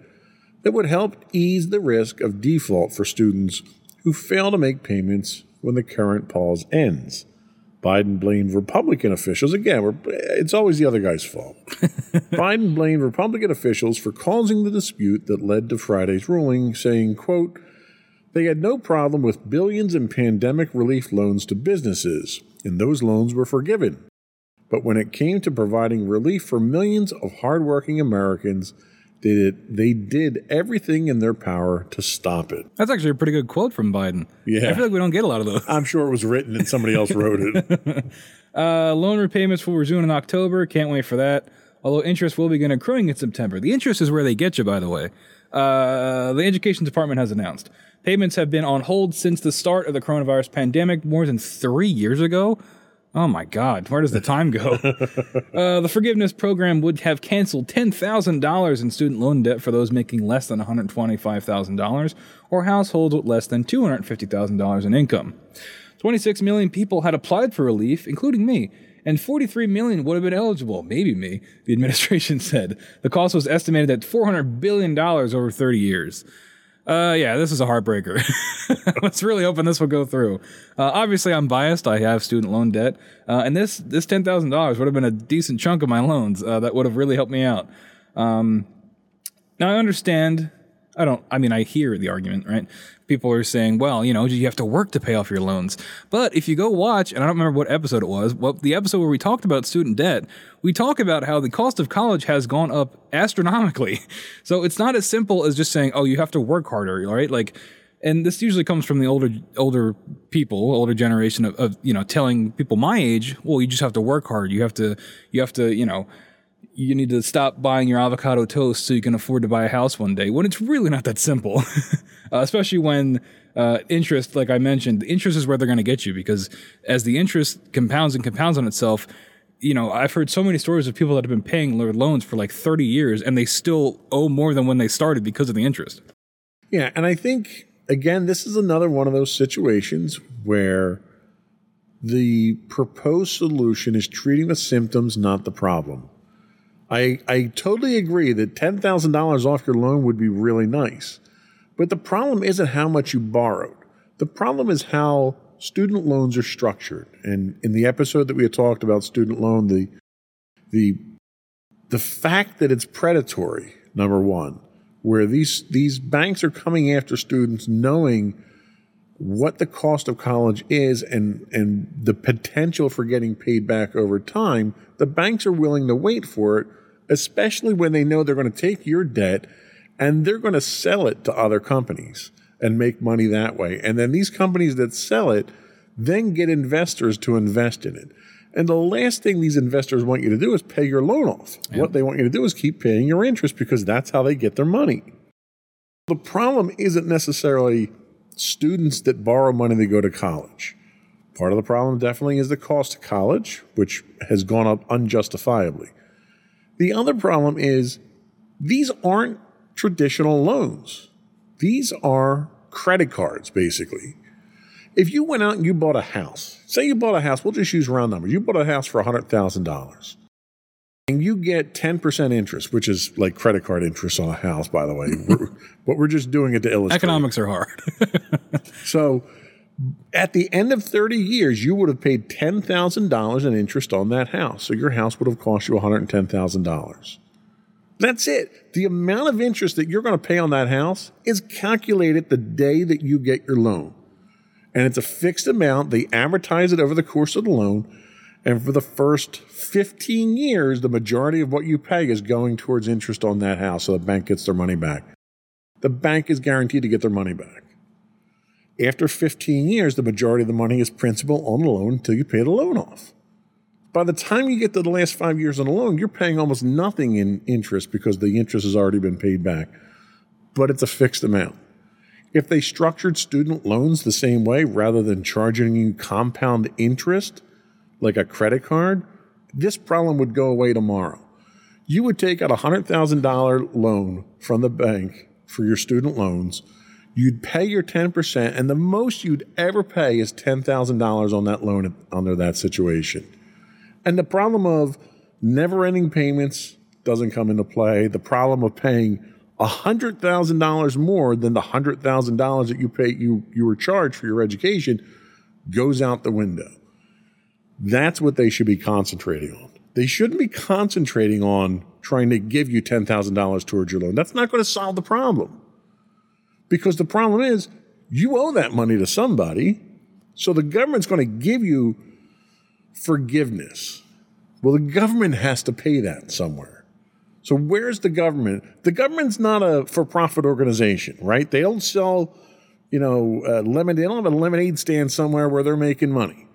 that would help ease the risk of default for students who fail to make payments when the current pause ends. Biden blamed Republican officials. Again, it's always the other guy's fault. Biden blamed Republican officials for causing the dispute that led to Friday's ruling, saying, quote, they had no problem with billions in pandemic relief loans to businesses, and those loans were forgiven. But when it came to providing relief for millions of hardworking Americans, they did, they did everything in their power to stop it. That's actually a pretty good quote from Biden. Yeah. I feel like we don't get a lot of those. I'm sure it was written and somebody else wrote it. uh, loan repayments will resume in October. Can't wait for that. Although interest will begin accruing in September. The interest is where they get you, by the way. Uh, the Education Department has announced Payments have been on hold since the start of the coronavirus pandemic more than three years ago. Oh my God, where does the time go? uh, the forgiveness program would have canceled $10,000 in student loan debt for those making less than $125,000 or households with less than $250,000 in income. 26 million people had applied for relief, including me, and 43 million would have been eligible, maybe me, the administration said. The cost was estimated at $400 billion over 30 years. Uh, yeah, this is a heartbreaker. Let's really hoping this will go through. Uh, obviously, I'm biased. I have student loan debt, uh, and this this ten thousand dollars would have been a decent chunk of my loans. Uh, that would have really helped me out. Um, Now I understand. I don't. I mean, I hear the argument, right? People are saying, "Well, you know, you have to work to pay off your loans." But if you go watch, and I don't remember what episode it was, well, the episode where we talked about student debt, we talk about how the cost of college has gone up astronomically. So it's not as simple as just saying, "Oh, you have to work harder," right? Like, and this usually comes from the older older people, older generation of, of you know telling people my age, "Well, you just have to work hard. You have to, you have to, you know." You need to stop buying your avocado toast so you can afford to buy a house one day when it's really not that simple uh, especially when uh, interest like i mentioned the interest is where they're going to get you because as the interest compounds and compounds on itself you know i've heard so many stories of people that have been paying their loans for like 30 years and they still owe more than when they started because of the interest Yeah, and I think again, this is another one of those situations where the proposed solution is treating the symptoms, not the problem. I I totally agree that ten thousand dollars off your loan would be really nice, but the problem isn't how much you borrowed. The problem is how student loans are structured. And in the episode that we had talked about student loan, the the the fact that it's predatory, number one, where these these banks are coming after students knowing what the cost of college is and and the potential for getting paid back over time, the banks are willing to wait for it, especially when they know they're going to take your debt and they're going to sell it to other companies and make money that way. And then these companies that sell it then get investors to invest in it. And the last thing these investors want you to do is pay your loan off. What they want you to do is keep paying your interest because that's how they get their money. The problem isn't necessarily students that borrow money to go to college. Part of the problem definitely is the cost of college, which has gone up unjustifiably. The other problem is these aren't traditional loans. These are credit cards, basically. If you went out and you bought a house, say you bought a house, we'll just use round numbers. You bought a house for $100,000 and you get 10% interest, which is like credit card interest on a house, by the way. We're- but we're just doing it to illustrate. economics are hard So at the end of 30 years, you would have paid $10,000 in interest on that house. So your house would have cost you $110,000. That's it. The amount of interest that you're going to pay on that house is calculated the day that you get your loan. And it's a fixed amount. They amortize it over the course of the loan. And for the first 15 years, the majority of what you pay is going towards interest on that house. So the bank gets their money back. The bank is guaranteed to get their money back. After 15 years, the majority of the money is principal on the loan until you pay the loan off. By the time you get to the last five years on the loan, you're paying almost nothing in interest because the interest has already been paid back. But it's a fixed amount. If they structured student loans the same way rather than charging you compound interest like a credit card, this problem would go away tomorrow. You would take out a $100,000 loan from the bank for your student loans. You'd pay your 10%, and the most you'd ever pay is $10,000 on that loan under that situation. And the problem of never ending payments doesn't come into play. The problem of paying $100,000 more than the $100,000 that you pay you, you were charged for your education goes out the window. That's what they should be concentrating on. They shouldn't be concentrating on trying to give you $10,000 towards your loan. That's not going to solve the problem. Because the problem is you owe that money to somebody. So the government's going to give you forgiveness. Well, the government has to pay that somewhere. So where's the government? The government's not a for-profit organization, right? They don't sell, you know, uh, lemonade. They don't have a lemonade stand somewhere where they're making money.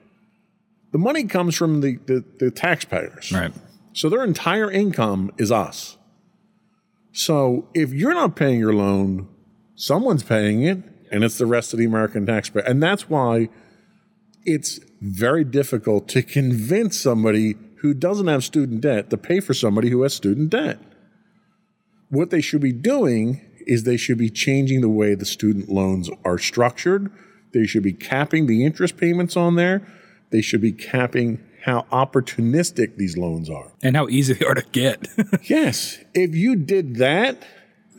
The money comes from the, the, the taxpayers. right So their entire income is us. So if you're not paying your loan, someone's paying it, and it's the rest of the American taxpayer. And that's why it's very difficult to convince somebody who doesn't have student debt to pay for somebody who has student debt. What they should be doing is they should be changing the way the student loans are structured. They should be capping the interest payments on there. They should be capping how opportunistic these loans are. and how easy they are to get Yes, if you did that,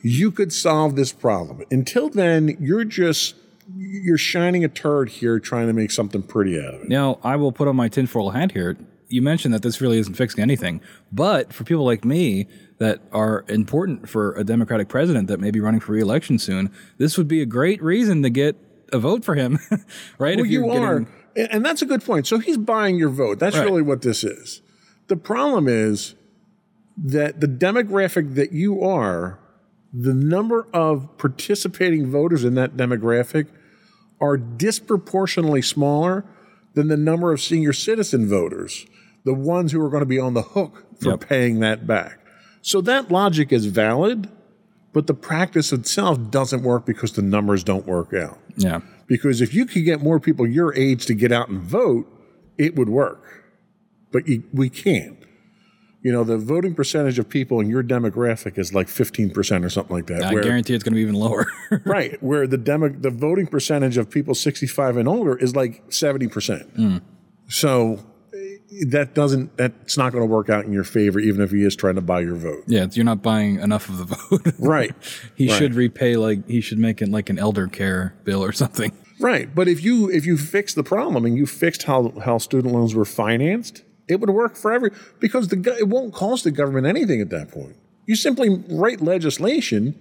you could solve this problem. Until then, you're just you're shining a turd here trying to make something pretty out of it. Now, I will put on my tinfoil hat here. you mentioned that this really isn't fixing anything. But for people like me that are important for a Democratic president that may be running for reelection soon, this would be a great reason to get a vote for him, right? Well, If you are, getting- and that's a good point. So he's buying your vote. That's Right. really what this is. The problem is that the demographic that you are, the number of participating voters in that demographic are disproportionately smaller than the number of senior citizen voters, the ones who are going to be on the hook for Yep. paying that back. So that logic is valid, but the practice itself doesn't work because the numbers don't work out. Yeah. Because if you could get more people your age to get out and vote, it would work. But you, we can't. You know, the voting percentage of people in your demographic is like 15% or something like that. I where- guarantee it's going to be even lower. right. Where the demo, the voting percentage of people 65 and older is like 70%. So eh, that doesn't, that's not going to work out in your favor, even if he is trying to buy your vote. yeah, you're not buying enough of the vote. Right. he Right. should repay like he should make it like an elder care bill or something. Right. But if you if you fix the problem and you fixed how how student loans were financed, it would work for every because the it won't cost the government anything at that point. You simply write legislation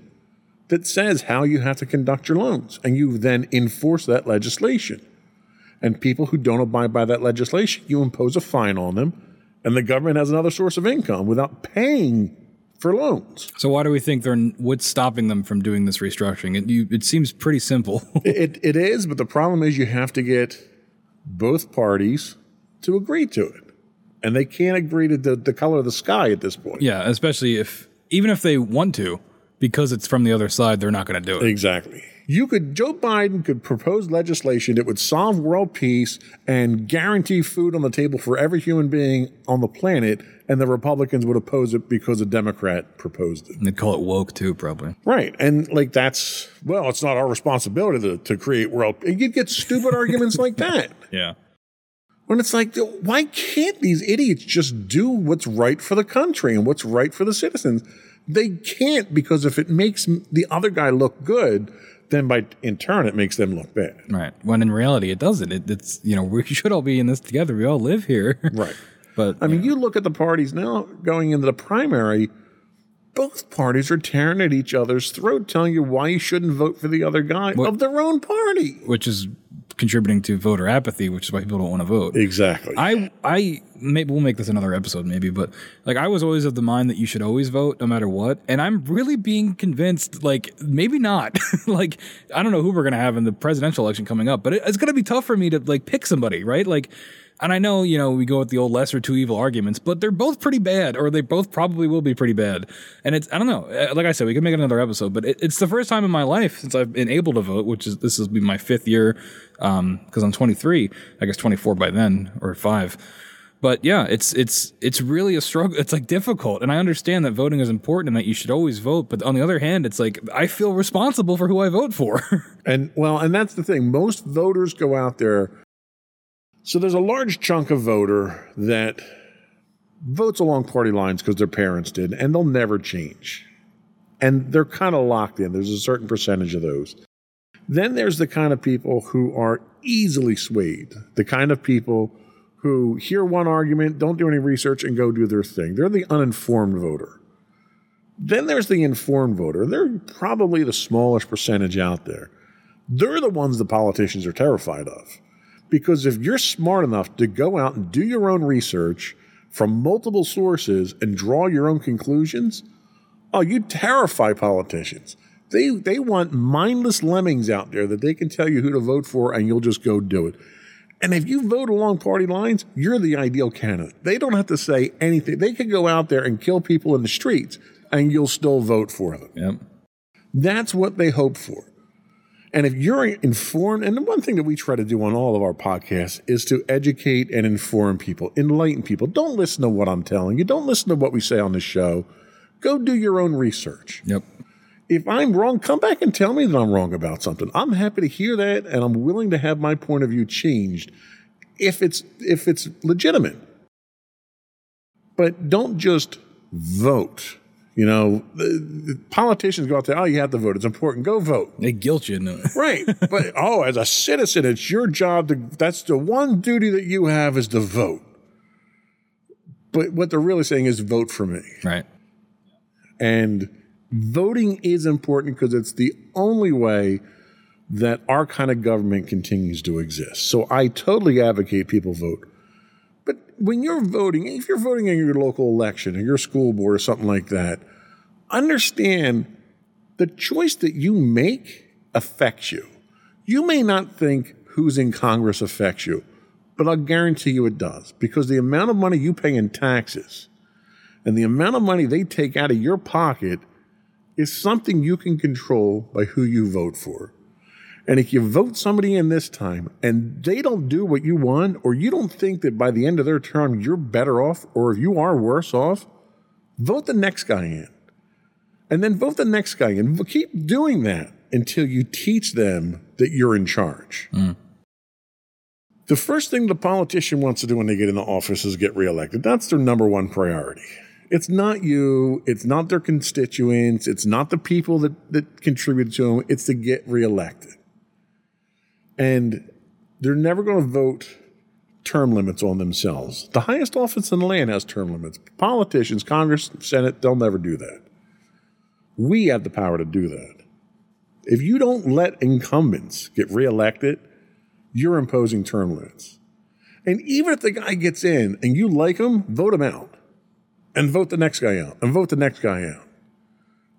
that says how you have to conduct your loans and you then enforce that legislation. And people who don't abide by that legislation, you impose a fine on them and the government has another source of income without paying for loans. So why do we think they're what's stopping them from doing this restructuring? It, you, it seems pretty simple. It, it is, but the problem is you have to get both parties to agree to it. And they can't agree to the, the color of the sky at this point. yeah, especially if even if they want to, because it's from the other side, they're not going to do it. Exactly. You could, Joe Biden could propose legislation that would solve world peace and guarantee food on the table for every human being on the planet, and the Republicans would oppose it because a Democrat proposed it. And they'd call it woke too, probably. Right. And like that's, well, it's not our responsibility to, to create world. You'd get stupid arguments like that. Yeah. When it's like, why can't these idiots just do what's right for the country and what's right for the citizens? They can't because if it makes the other guy look good, then by in turn it makes them look bad. Right. When in reality, it doesn't. It, it's you know we should all be in this together. We all live here. Right. But I mean, you look at the parties now going into the primary, both parties are tearing at each other's throat, telling you why you shouldn't vote for the other guy of their own party. which is contributing to voter apathy, which is why people don't want to vote. Exactly. I I maybe we'll make this another episode maybe, but like I was always of the mind that you should always vote no matter what, and I'm really being convinced like maybe not. like I don't know who we're gonna have in the presidential election coming up, but it, it's gonna be tough for me to like pick somebody, right? Like. And I know, you know, we go with the old lesser two evil arguments, but they're both pretty bad, or they both probably will be pretty bad. And it's, I don't know. Uh, Like I said, we could make another episode, but it, it's the first time in my life since I've been able to vote, which is, this will be my fifth year, um, cause I'm 23, I guess 24 by then, or five but yeah, it's it's it's really a struggle. It's like difficult, and I understand that voting is important and that you should always vote. But on the other hand, it's like I feel responsible for who I vote for. And well, and that's the thing. Most voters go out there. So there's a large chunk of voter that votes along party lines because their parents did, and they'll never change. And they're kind of locked in. There's a certain percentage of those. Then there's the kind of people who are easily swayed, the kind of people who hear one argument, don't do any research, and go do their thing. They're the uninformed voter. Then there's the informed voter. They're probably the smallest percentage out there. They're the ones the politicians are terrified of. Because if you're smart enough to go out and do your own research from multiple sources and draw your own conclusions, oh, you terrify politicians. They, they want mindless lemmings out there that they can tell you who to vote for and you'll just go do it. And if you vote along party lines, you're the ideal candidate. They don't have to say anything. They could go out there and kill people in the streets and you'll still vote for them. yep. That's what they hope for. And if you're informed, and the one thing that we try to do on all of our podcasts is to educate and inform people, enlighten people. Don't listen to what I'm telling you. Don't listen to what we say on the show. Go do your own research. Yep. If I'm wrong, come back and tell me that I'm wrong about something. I'm happy to hear that, and I'm willing to have my point of view changed if it's if it's legitimate. But don't just vote. You know, the, the politicians go out there. Oh, you have to vote. It's important. Go vote. They guilt you into it. Right. but oh, as a citizen, it's your job to. That's the one duty that you have is to vote. But what they're really saying is vote for me. Right. And voting is important because it's the only way that our kind of government continues to exist. So I totally advocate people vote. When you're voting, if you're voting in your local election or your school board or something like that, understand the choice that you make affects you. You may not think who's in Congress affects you, but I'll guarantee you it does because the amount of money you pay in taxes and the amount of money they take out of your pocket is something you can control by who you vote for. And if you vote somebody in this time and they don't do what you want, or you don't think that by the end of their term you're better off, or if you are worse off, vote the next guy in. And then vote the next guy in. Keep doing that until you teach them that you're in charge. Mm. The first thing the politician wants to do when they get into office is get reelected. That's their number one priority. It's not you, it's not their constituents, it's not the people that, that contributed to them, it's to get reelected. And they're never going to vote term limits on themselves. The highest office in the land has term limits. Politicians, Congress, Senate, they'll never do that. We have the power to do that. If you don't let incumbents get reelected, you're imposing term limits. And even if the guy gets in and you like him, vote him out. And vote the next guy out. And vote the next guy out.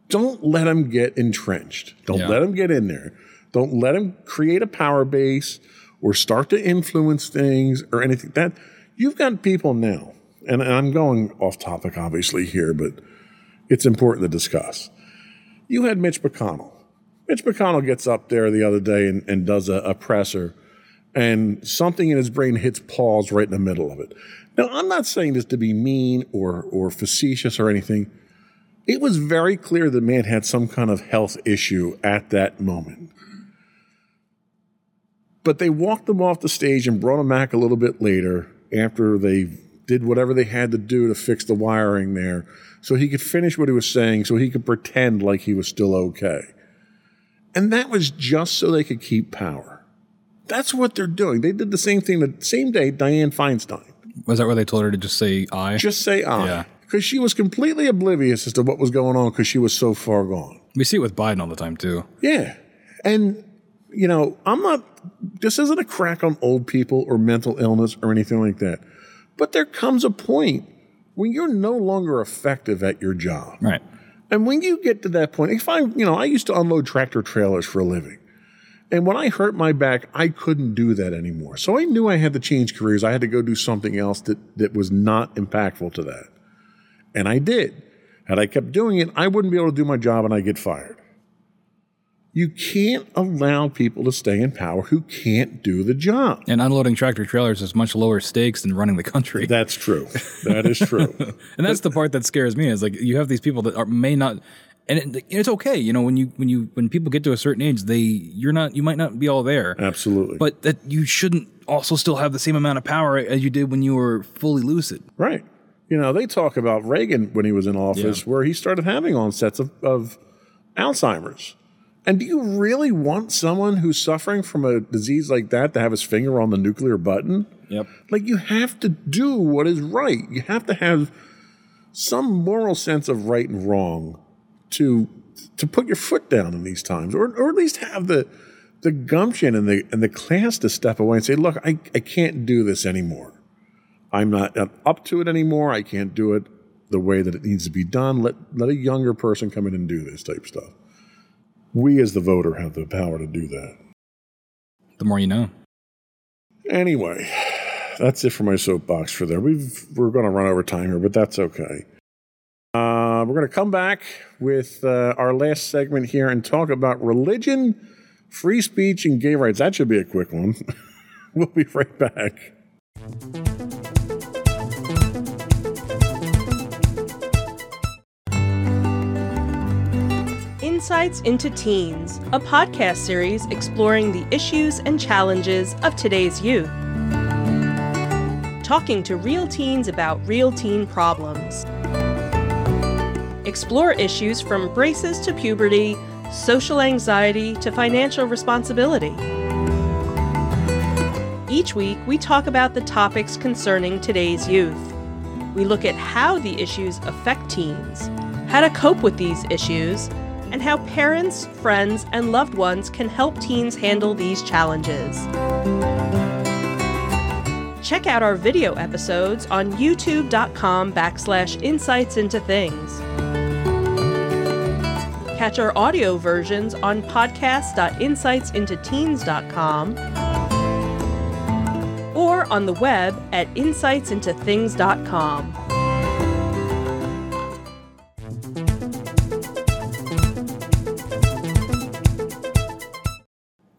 Don't let him get entrenched. Don't Yeah. let him get in there. Don't let him create a power base or start to influence things or anything. That you've got people now, and I'm going off topic obviously here, but it's important to discuss. You had Mitch McConnell. Mitch McConnell gets up there the other day and, and does a, a presser, and something in his brain hits pause right in the middle of it. Now, I'm not saying this to be mean or, or facetious or anything. It was very clear the man had some kind of health issue at that moment. But they walked him off the stage and brought him back a little bit later after they did whatever they had to do to fix the wiring there so he could finish what he was saying so he could pretend like he was still okay. And that was just so they could keep power. That's what they're doing. They did the same thing the same day Dianne Feinstein. Was that where they told her to just say I? Just say I. Yeah. Because she was completely oblivious as to what was going on because she was so far gone. we see it with Biden all the time too. Yeah. And, you know, I'm not, this isn't a crack on old people or mental illness or anything like that. But there comes a point when you're no longer effective at your job. Right. And when you get to that point, if I, you know, I used to unload tractor trailers for a living. And when I hurt my back, I couldn't do that anymore. So I knew I had to change careers. I had to go do something else that, that was not impactful to that. And I did. Had I kept doing it, I wouldn't be able to do my job and I'd get fired. You can't allow people to stay in power who can't do the job. And unloading tractor trailers is much lower stakes than running the country. That's true. That is true. and that's the part that scares me is like you have these people that are, may not and it, it's okay you know when you when you when people get to a certain age they you're not you might not be all there Absolutely. but that you shouldn't also still have the same amount of power as you did when you were fully lucid Right. You know, they talk about Reagan when he was in office, Yeah. where he started having onsets of, of Alzheimer's. And do you really want someone who's suffering from a disease like that to have his finger on the nuclear button? yep Like, you have to do what is right. You have to have some moral sense of right and wrong to to put your foot down in these times, or, or at least have the the gumption and the and the class to step away and say, "Look, I, I can't do this anymore. I'm not up to it anymore. I can't do it the way that it needs to be done. Let let a younger person come in and do this type stuff." We as the voter have the power to do that. the more you know Anyway, that's it for my soapbox for there. We've we're going to run over time here, but that's okay. Uh, we're going to come back with uh, our last segment here and talk about religion, free speech, and gay rights. That should be a quick one. we'll be right back. Insights into Teens, a podcast series exploring the issues and challenges of today's youth. Talking to real teens about real teen problems. Explore issues from braces to puberty, social anxiety to financial responsibility. Each week, we talk about the topics concerning today's youth. we look at how the issues affect teens, how to cope with these issues, and how parents, friends, and loved ones can help teens handle these challenges. Check out our video episodes on youtube.com backslash insights into things. Catch our audio versions on podcast.insightsintoteens.com or on the web at insightsintothings.com.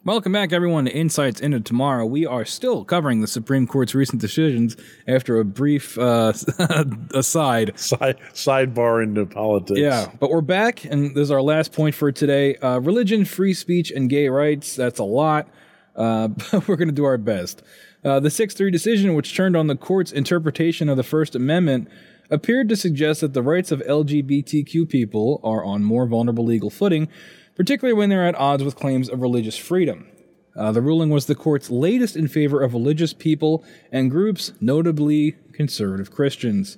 Welcome back, everyone, to Insights into Tomorrow. We are still covering the Supreme Court's recent decisions after a brief uh, aside. Side, sidebar into politics. Yeah, but we're back, and this is our last point for today. Uh, religion, free speech, and gay rights. That's a lot, uh, but we're going to do our best. Uh, the 6 3 decision, which turned on the court's interpretation of the First Amendment, appeared to suggest that the rights of LGBTQ people are on more vulnerable legal footing particularly when they're at odds with claims of religious freedom. Uh, the ruling was the court's latest in favor of religious people and groups, notably conservative Christians.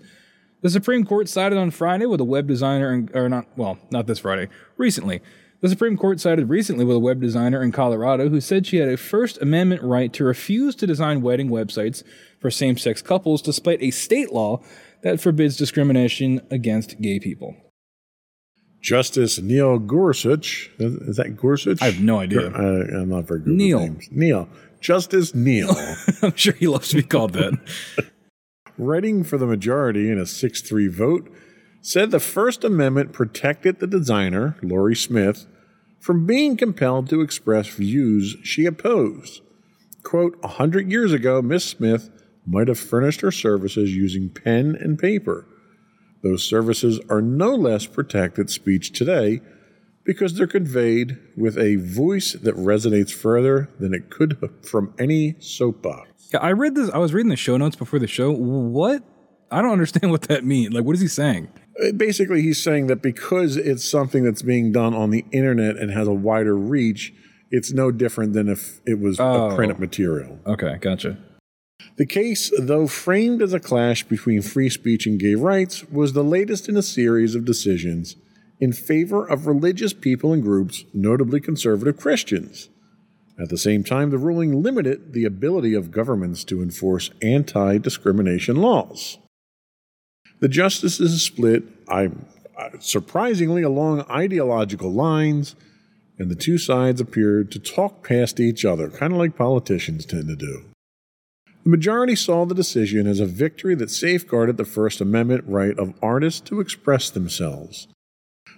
The Supreme Court sided on Friday with a web designer, or not, well, not this Friday, recently. The Supreme Court sided recently with a web designer in Colorado who said she had a First Amendment right to refuse to design wedding websites for same sex couples despite a state law that forbids discrimination against gay people. Justice Neil Gorsuch. Is that Gorsuch? I have no idea. Uh, I, am not very good Neil. with names. Neil. Justice Neil. I'm sure he loves to be called that. Writing for the majority in a 6 3 vote, said the First Amendment protected the designer, Lorie Smith, from being compelled to express views she opposed. Quote, a hundred years ago, Miss Smith might have furnished her services using pen and paper those services are no less protected speech today because they're conveyed with a voice that resonates further than it could from any soapbox. Yeah, I read this. I was reading the show notes before the show. What? I don't understand what that means. Like, what is he saying? Uh, basically, he's saying that because it's something that's being done on the internet and has a wider reach, it's no different than if it was oh. a printed material. Okay, gotcha. The case, though framed as a clash between free speech and gay rights, was the latest in a series of decisions in favor of religious people and groups, notably conservative Christians. At the same time, the ruling limited the ability of governments to enforce anti discrimination laws. The justices split, surprisingly, along ideological lines, and the two sides appeared to talk past each other, kind of like politicians tend to do. The majority saw the decision as a victory that safeguarded the First Amendment right of artists to express themselves.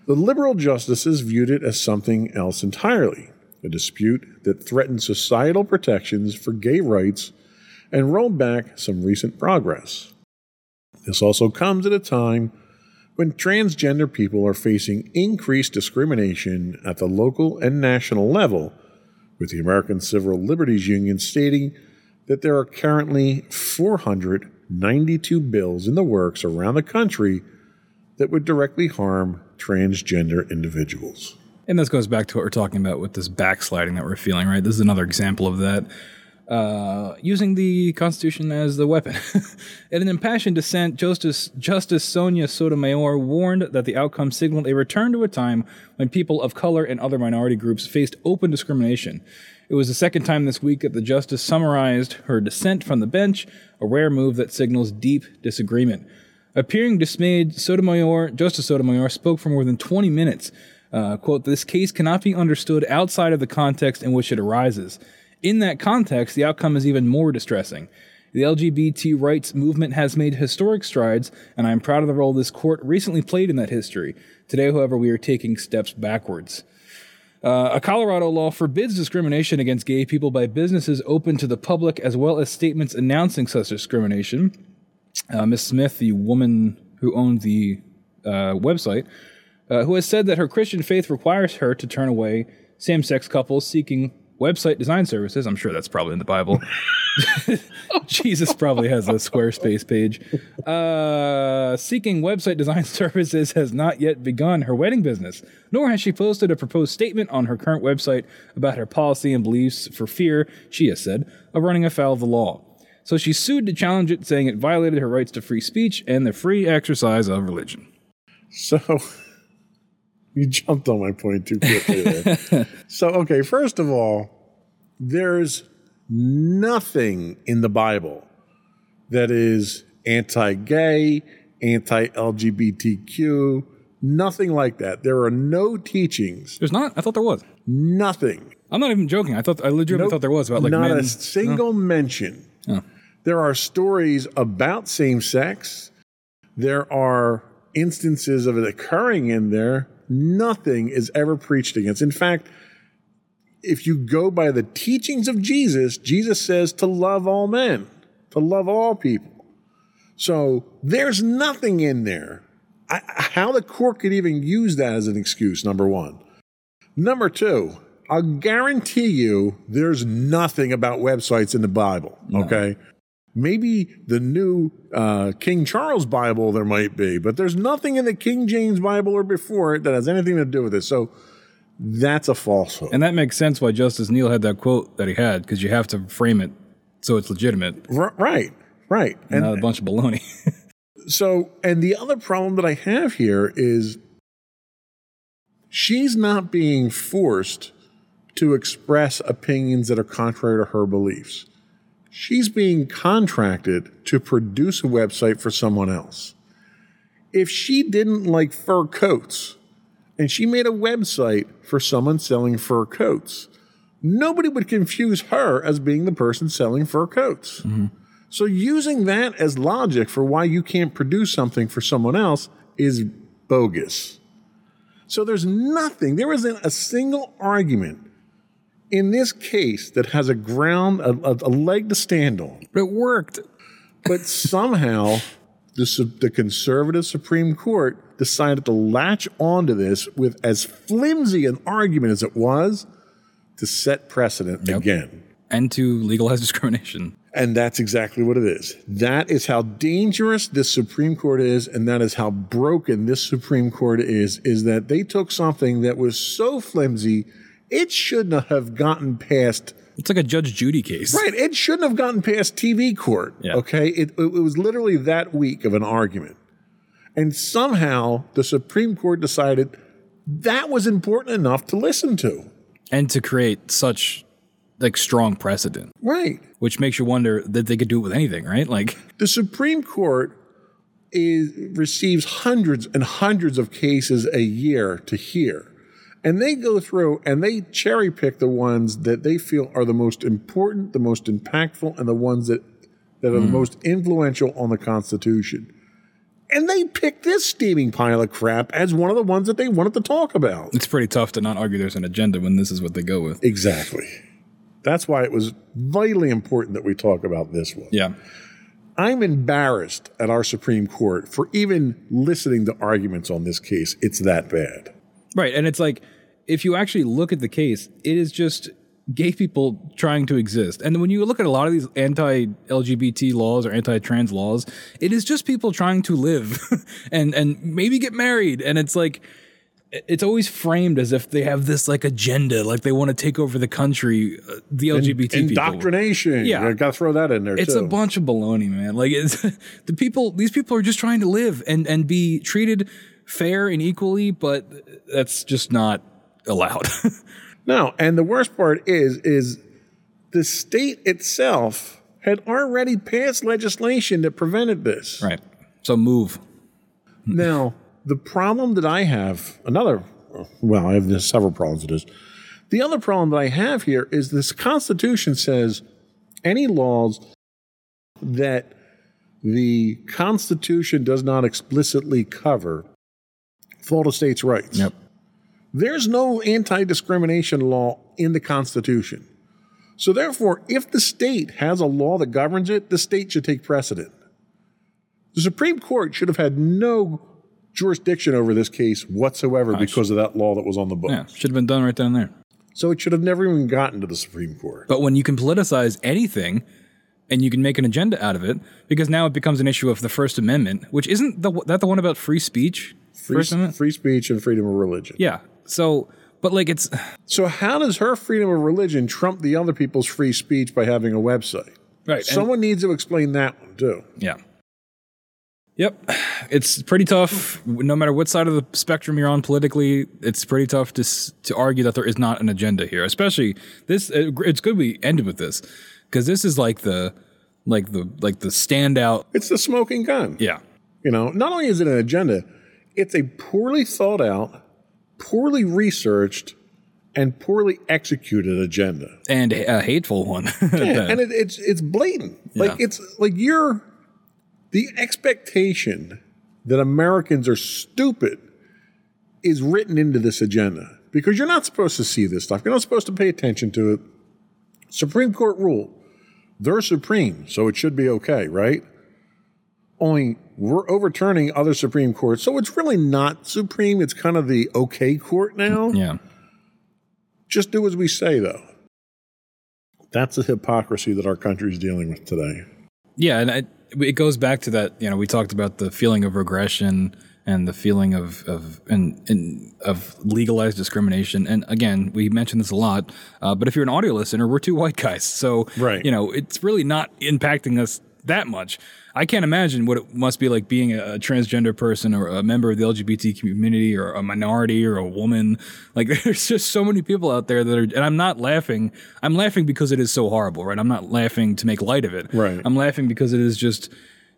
The liberal justices viewed it as something else entirely a dispute that threatened societal protections for gay rights and rolled back some recent progress. This also comes at a time when transgender people are facing increased discrimination at the local and national level, with the American Civil Liberties Union stating that there are currently 492 bills in the works around the country that would directly harm transgender individuals. And this goes back to what we're talking about with this backsliding that we're feeling, right? This is another example of that. Uh, using the Constitution as the weapon. In an impassioned dissent, Justice, Justice Sonia Sotomayor warned that the outcome signaled a return to a time when people of color and other minority groups faced open discrimination. It was the second time this week that the justice summarized her dissent from the bench, a rare move that signals deep disagreement. Appearing dismayed, Sotomayor, Justice Sotomayor spoke for more than 20 minutes. Uh, quote, this case cannot be understood outside of the context in which it arises. In that context, the outcome is even more distressing. The LGBT rights movement has made historic strides, and I am proud of the role this court recently played in that history. Today, however, we are taking steps backwards. Uh, a Colorado law forbids discrimination against gay people by businesses open to the public, as well as statements announcing such discrimination. Uh, Ms. Smith, the woman who owned the uh, website, uh, who has said that her Christian faith requires her to turn away same sex couples seeking website design services. I'm sure that's probably in the Bible. Jesus probably has a Squarespace page. Uh, seeking website design services has not yet begun her wedding business, nor has she posted a proposed statement on her current website about her policy and beliefs for fear, she has said, of running afoul of the law. So she sued to challenge it, saying it violated her rights to free speech and the free exercise of religion. So you jumped on my point too quickly there. so, okay, first of all, there's nothing in the Bible that is anti gay, anti LGBTQ, nothing like that. There are no teachings, There's not? I thought there was. nothing. I'm not even joking. I thought I legitimately thought there was about like not men. a single oh. mention. Oh. There are stories about same sex. There are instances of it occurring in there. Nothing is ever preached against. In fact, if you go by the teachings of Jesus, Jesus says to love all men, to love all people. So there's nothing in there. I, how the court could even use that as an excuse, number one. Number two, I'll guarantee you there's nothing about websites in the Bible. Okay. Maybe the new uh, King Charles Bible there might be, but there's nothing in the King James Bible or before it that has anything to do with it. So that's a falsehood. and that makes sense why Justice Neil had that quote that he had, because you have to frame it so it's legitimate. R- right, right. And not a bunch of baloney. so, and the other problem that I have here is she's not being forced to express opinions that are contrary to her beliefs. She's being contracted to produce a website for someone else. If she didn't like fur coats and she made a website for someone selling fur coats, nobody would confuse her as being the person selling fur coats. Mm-hmm. So using that as logic for why you can't produce something for someone else is bogus. So there's nothing, there isn't a single argument in this case that has a ground, a, a, leg to stand on. but it worked. But somehow the, the conservative Supreme Court decided to latch onto this with as flimsy an argument as it was to set precedent again. And to legalize discrimination. And that's exactly what it is. That is how dangerous this Supreme Court is, and that is how broken this Supreme Court is, is that they took something that was so flimsy, it shouldn't have gotten past It's like a Judge Judy case. Right. It shouldn't have gotten past TV court. Yeah. Okay. It, it was literally that week of an argument. And somehow the Supreme Court decided that was important enough to listen to. And to create such like strong precedent, Right. which makes you wonder that they could do it with anything, right? Like The Supreme Court is, receives hundreds and hundreds of cases a year to hear. And they go through and they cherry pick the ones that they feel are the most important, the most impactful, and the ones that, that are the hmm. most influential on the Constitution. And they picked this steaming pile of crap as one of the ones that they wanted to talk about. it's pretty tough to not argue there's an agenda when this is what they go with. Exactly. That's why it was vitally important that we talk about this one. Yeah. I'm embarrassed at our Supreme Court for even listening to arguments on this case. It's that bad. Right. And it's like, if you actually look at the case, it is just gay people trying to exist. And when you look at a lot of these anti LGBT laws or anti trans laws, it is just people trying to live and, and maybe get married. And it's like, it's always framed as if they have this like agenda, like they want to take over the country, uh, the LGBT people. Indoctrination. Yeah. You got to throw that in there It's too. a bunch of baloney, man. Like it's the people. These people are just trying to live and and be treated fair and equally, but that's just not allowed. no, and the worst part is is the state itself had already passed legislation that prevented this. right. So move. Now, the problem that I have, another, well, I have several problems with this. The other problem that I have here is this Constitution says any laws that the Constitution does not explicitly cover fall to states' rights. Yep. There's no anti discrimination law in the Constitution. So, therefore, if the state has a law that governs it, the state should take precedent. The Supreme Court should have had no jurisdiction over this case whatsoever because of that law that was on the books. Yeah. Should have been done right down there. So, it should have never even gotten to the Supreme Court. But when you can politicize anything and you can make an agenda out of it, because now it becomes an issue of the First Amendment, which isn't the, that the one about free speech? Free, First Amendment? free speech and freedom of religion. Yeah. So, but like it's So, how does her freedom of religion trump the other people's free speech by having a website? Right, and- Someone needs to explain that one too. Yeah. Yep. It's pretty tough. No matter what side of the spectrum you're on politically, it's pretty tough to to argue that there is not an agenda here. Especially this. uh, It's good we ended with this because this is like the like the like the standout. It's the smoking gun. Yeah. You know, not only is it an agenda, it's a poorly thought out, poorly researched, and poorly executed agenda. And a hateful one. Yeah, and it, it's it's blatant. Like Yeah. it's like you're the expectation that Americans are stupid is written into this agenda because you're not supposed to see this stuff. You're not supposed to pay attention to it. Supreme Court rule. They're supreme, so it should be okay, right? Only we're overturning other Supreme Courts, so it's really not supreme. It's kind of the okay court now. yeah. Just do as we say, though. That's the hypocrisy that our country is dealing with today. Yeah, and it, it goes back to that. You know, we talked about the feeling of regression and the feeling of of and, and of legalized discrimination. And again, we mentioned this a lot. Uh, but if you're an audio listener, we're two white guys, so Right. You know, it's really not impacting us that much. I can't imagine what it must be like being a, transgender person or a member of the LGBT community or a minority or a woman. Like, there's just so many people out there that are, and I'm not laughing. I'm laughing because it is so horrible, right? I'm not laughing to make light of it. Right. I'm laughing because it is just,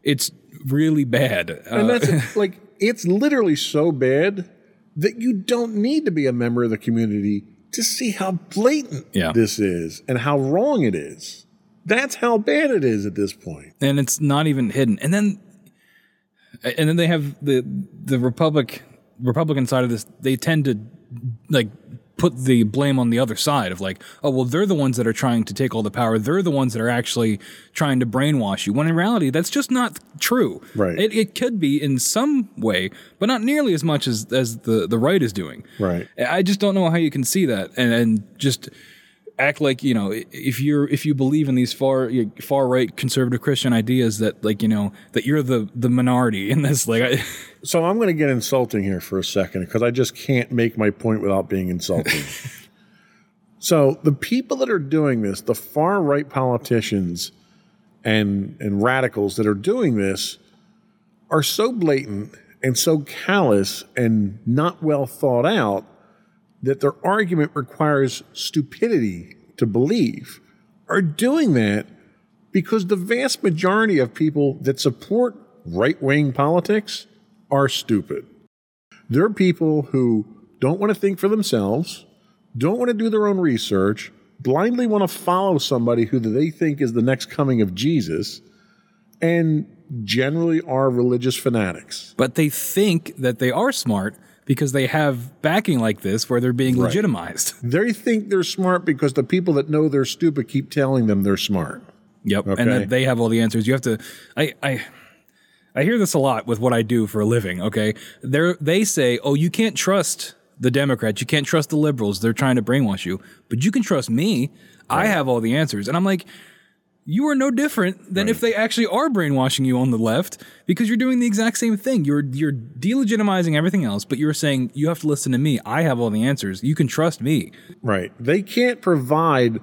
it's really bad. Uh, And that's like, it's literally so bad that you don't need to be a member of the community to see how blatant Yeah. this is and how wrong it is. That's how bad it is at this point. and it's not even hidden. And then, and then they have the the Republic Republican side of this. They tend to like put the blame on the other side of like, oh well, they're the ones that are trying to take all the power. They're the ones that are actually trying to brainwash you. When in reality, that's just not true. Right. It, it could be in some way, but not nearly as much as as the the right is doing. Right. I just don't know how you can see that and, and just act like you know if you're if you believe in these far far right conservative Christian ideas that like you know that you're the the minority in this like I, So I'm going to get insulting here for a second because I just can't make my point without being insulting. so the people that are doing this, the far right politicians and and radicals that are doing this, are so blatant and so callous and not well thought out that their argument requires stupidity to believe. Are doing that because the vast majority of people that support right wing politics are stupid. They're people who don't want to think for themselves, don't want to do their own research, blindly want to follow somebody who they think is the next coming of Jesus, and generally are religious fanatics. but they think that they are smart because they have backing like this where they're being legitimized They think they're smart because the people that know they're stupid keep telling them they're smart. Yep. Okay. And that they have all the answers. You have to I I I hear this a lot with what I do for a living, okay? They they say, "Oh, you can't trust the Democrats. You can't trust the liberals. They're trying to brainwash you. But you can trust me. I have all the answers." And I'm like, you are no different than if they actually are brainwashing you on the left because you're doing the exact same thing. You're you're delegitimizing everything else, but you're saying you have to listen to me. I have all the answers. You can trust me. Right. They can't provide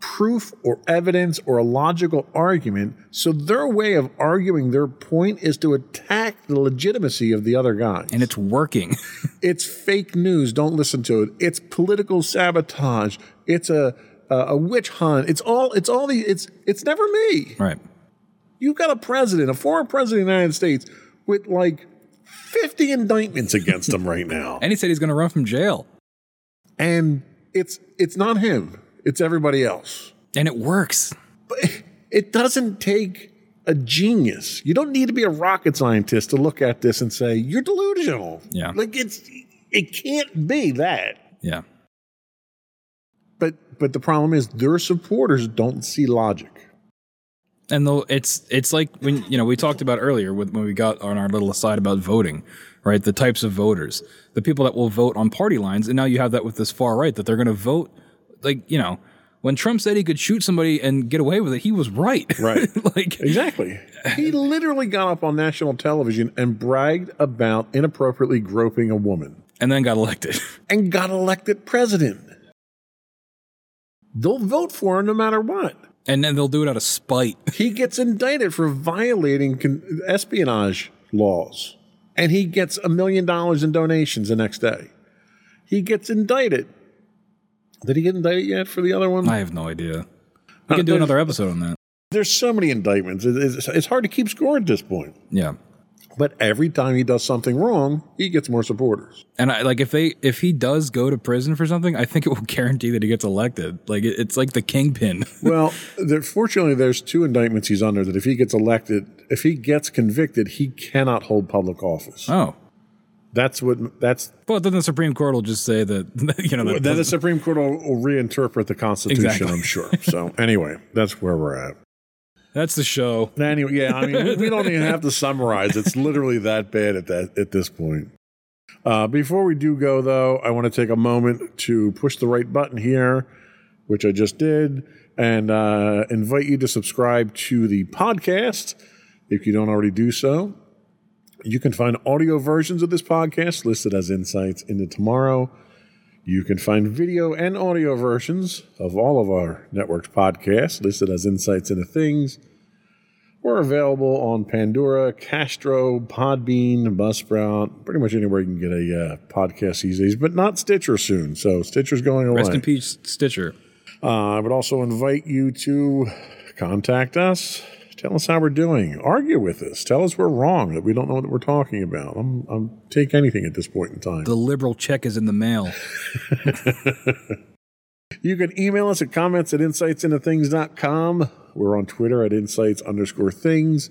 proof or evidence or a logical argument. So their way of arguing their point is to attack the legitimacy of the other guy. And it's working. It's fake news. Don't listen to it. It's political sabotage. It's a a, a witch hunt. It's all. It's all the. It's it's never me. right. You've got a president, a former president of the United States, with like fifty indictments against him right now, And he said he's going to run from jail. and it's it's not him. It's everybody else. And it works. But it doesn't take a genius. You don't need to be a rocket scientist to look at this and say you're delusional. Yeah. like it's it can't be that. Yeah. But the problem is their supporters don't see logic. And though it's it's like when you know we talked about earlier with when we got on our little aside about voting, right? The types of voters, the people that will vote on party lines, and now you have that with this far right that they're going to vote like you know when Trump said he could shoot somebody and get away with it, he was right. Right. like Exactly. he literally got up on national television and bragged about inappropriately groping a woman and then got elected. and got elected president. They'll vote for him no matter what. And then they'll do it out of spite. He gets indicted for violating con- espionage laws, and he gets a million dollars in donations the next day. He gets indicted. Did he get indicted yet for the other one? I have no idea. We uh, can do another episode on that. There's so many indictments. It's, it's hard to keep score at this point. Yeah. But every time he does something wrong, he gets more supporters. And I like if they if he does go to prison for something, I think it will guarantee that he gets elected. Like it, it's like the kingpin. Well, there, fortunately, there's two indictments he's under that if he gets elected, if he gets convicted, he cannot hold public office. oh. That's what. That's But then the Supreme Court will just say that you know that then the Supreme Court will, will reinterpret the Constitution. Exactly. I'm sure. So anyway, that's where we're at. That's the show. Anyway, yeah, I mean, we, don't even have to summarize. It's literally that bad at that at this point. Uh, before we do go, though, I want to take a moment to push the right button here, which I just did, and uh, invite you to subscribe to the podcast if you don't already do so. You can find audio versions of this podcast listed as Insights into Tomorrow. You can find video and audio versions of all of our network's podcasts listed as Insights into Things. We're available on Pandora, Castro, Podbean, Buzzsprout, pretty much anywhere you can get a uh, podcast these days, but not Stitcher soon. So Stitcher's going away. Rest in peace, Stitcher. Uh, I would also invite you to contact us. Tell us how we're doing. Argue with us. Tell us we're wrong, that we don't know what we're talking about. I'm, I'm take anything at this point in time. The liberal check is in the mail. You can email us at comments at insightsintothings.com. We're on Twitter at insights underscore things.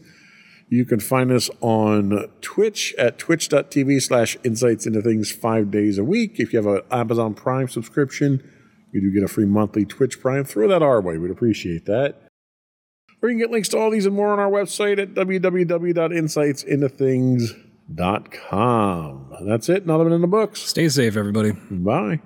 You can find us on Twitch at twitch.tv slash insights into things five days a week. If you have an Amazon Prime subscription, you do get a free monthly Twitch Prime. Throw that our way. We'd appreciate that. Or you can get links to all these and more on our website at www.insightsintothings.com. That's it. Another one in the books. Stay safe, everybody. Bye.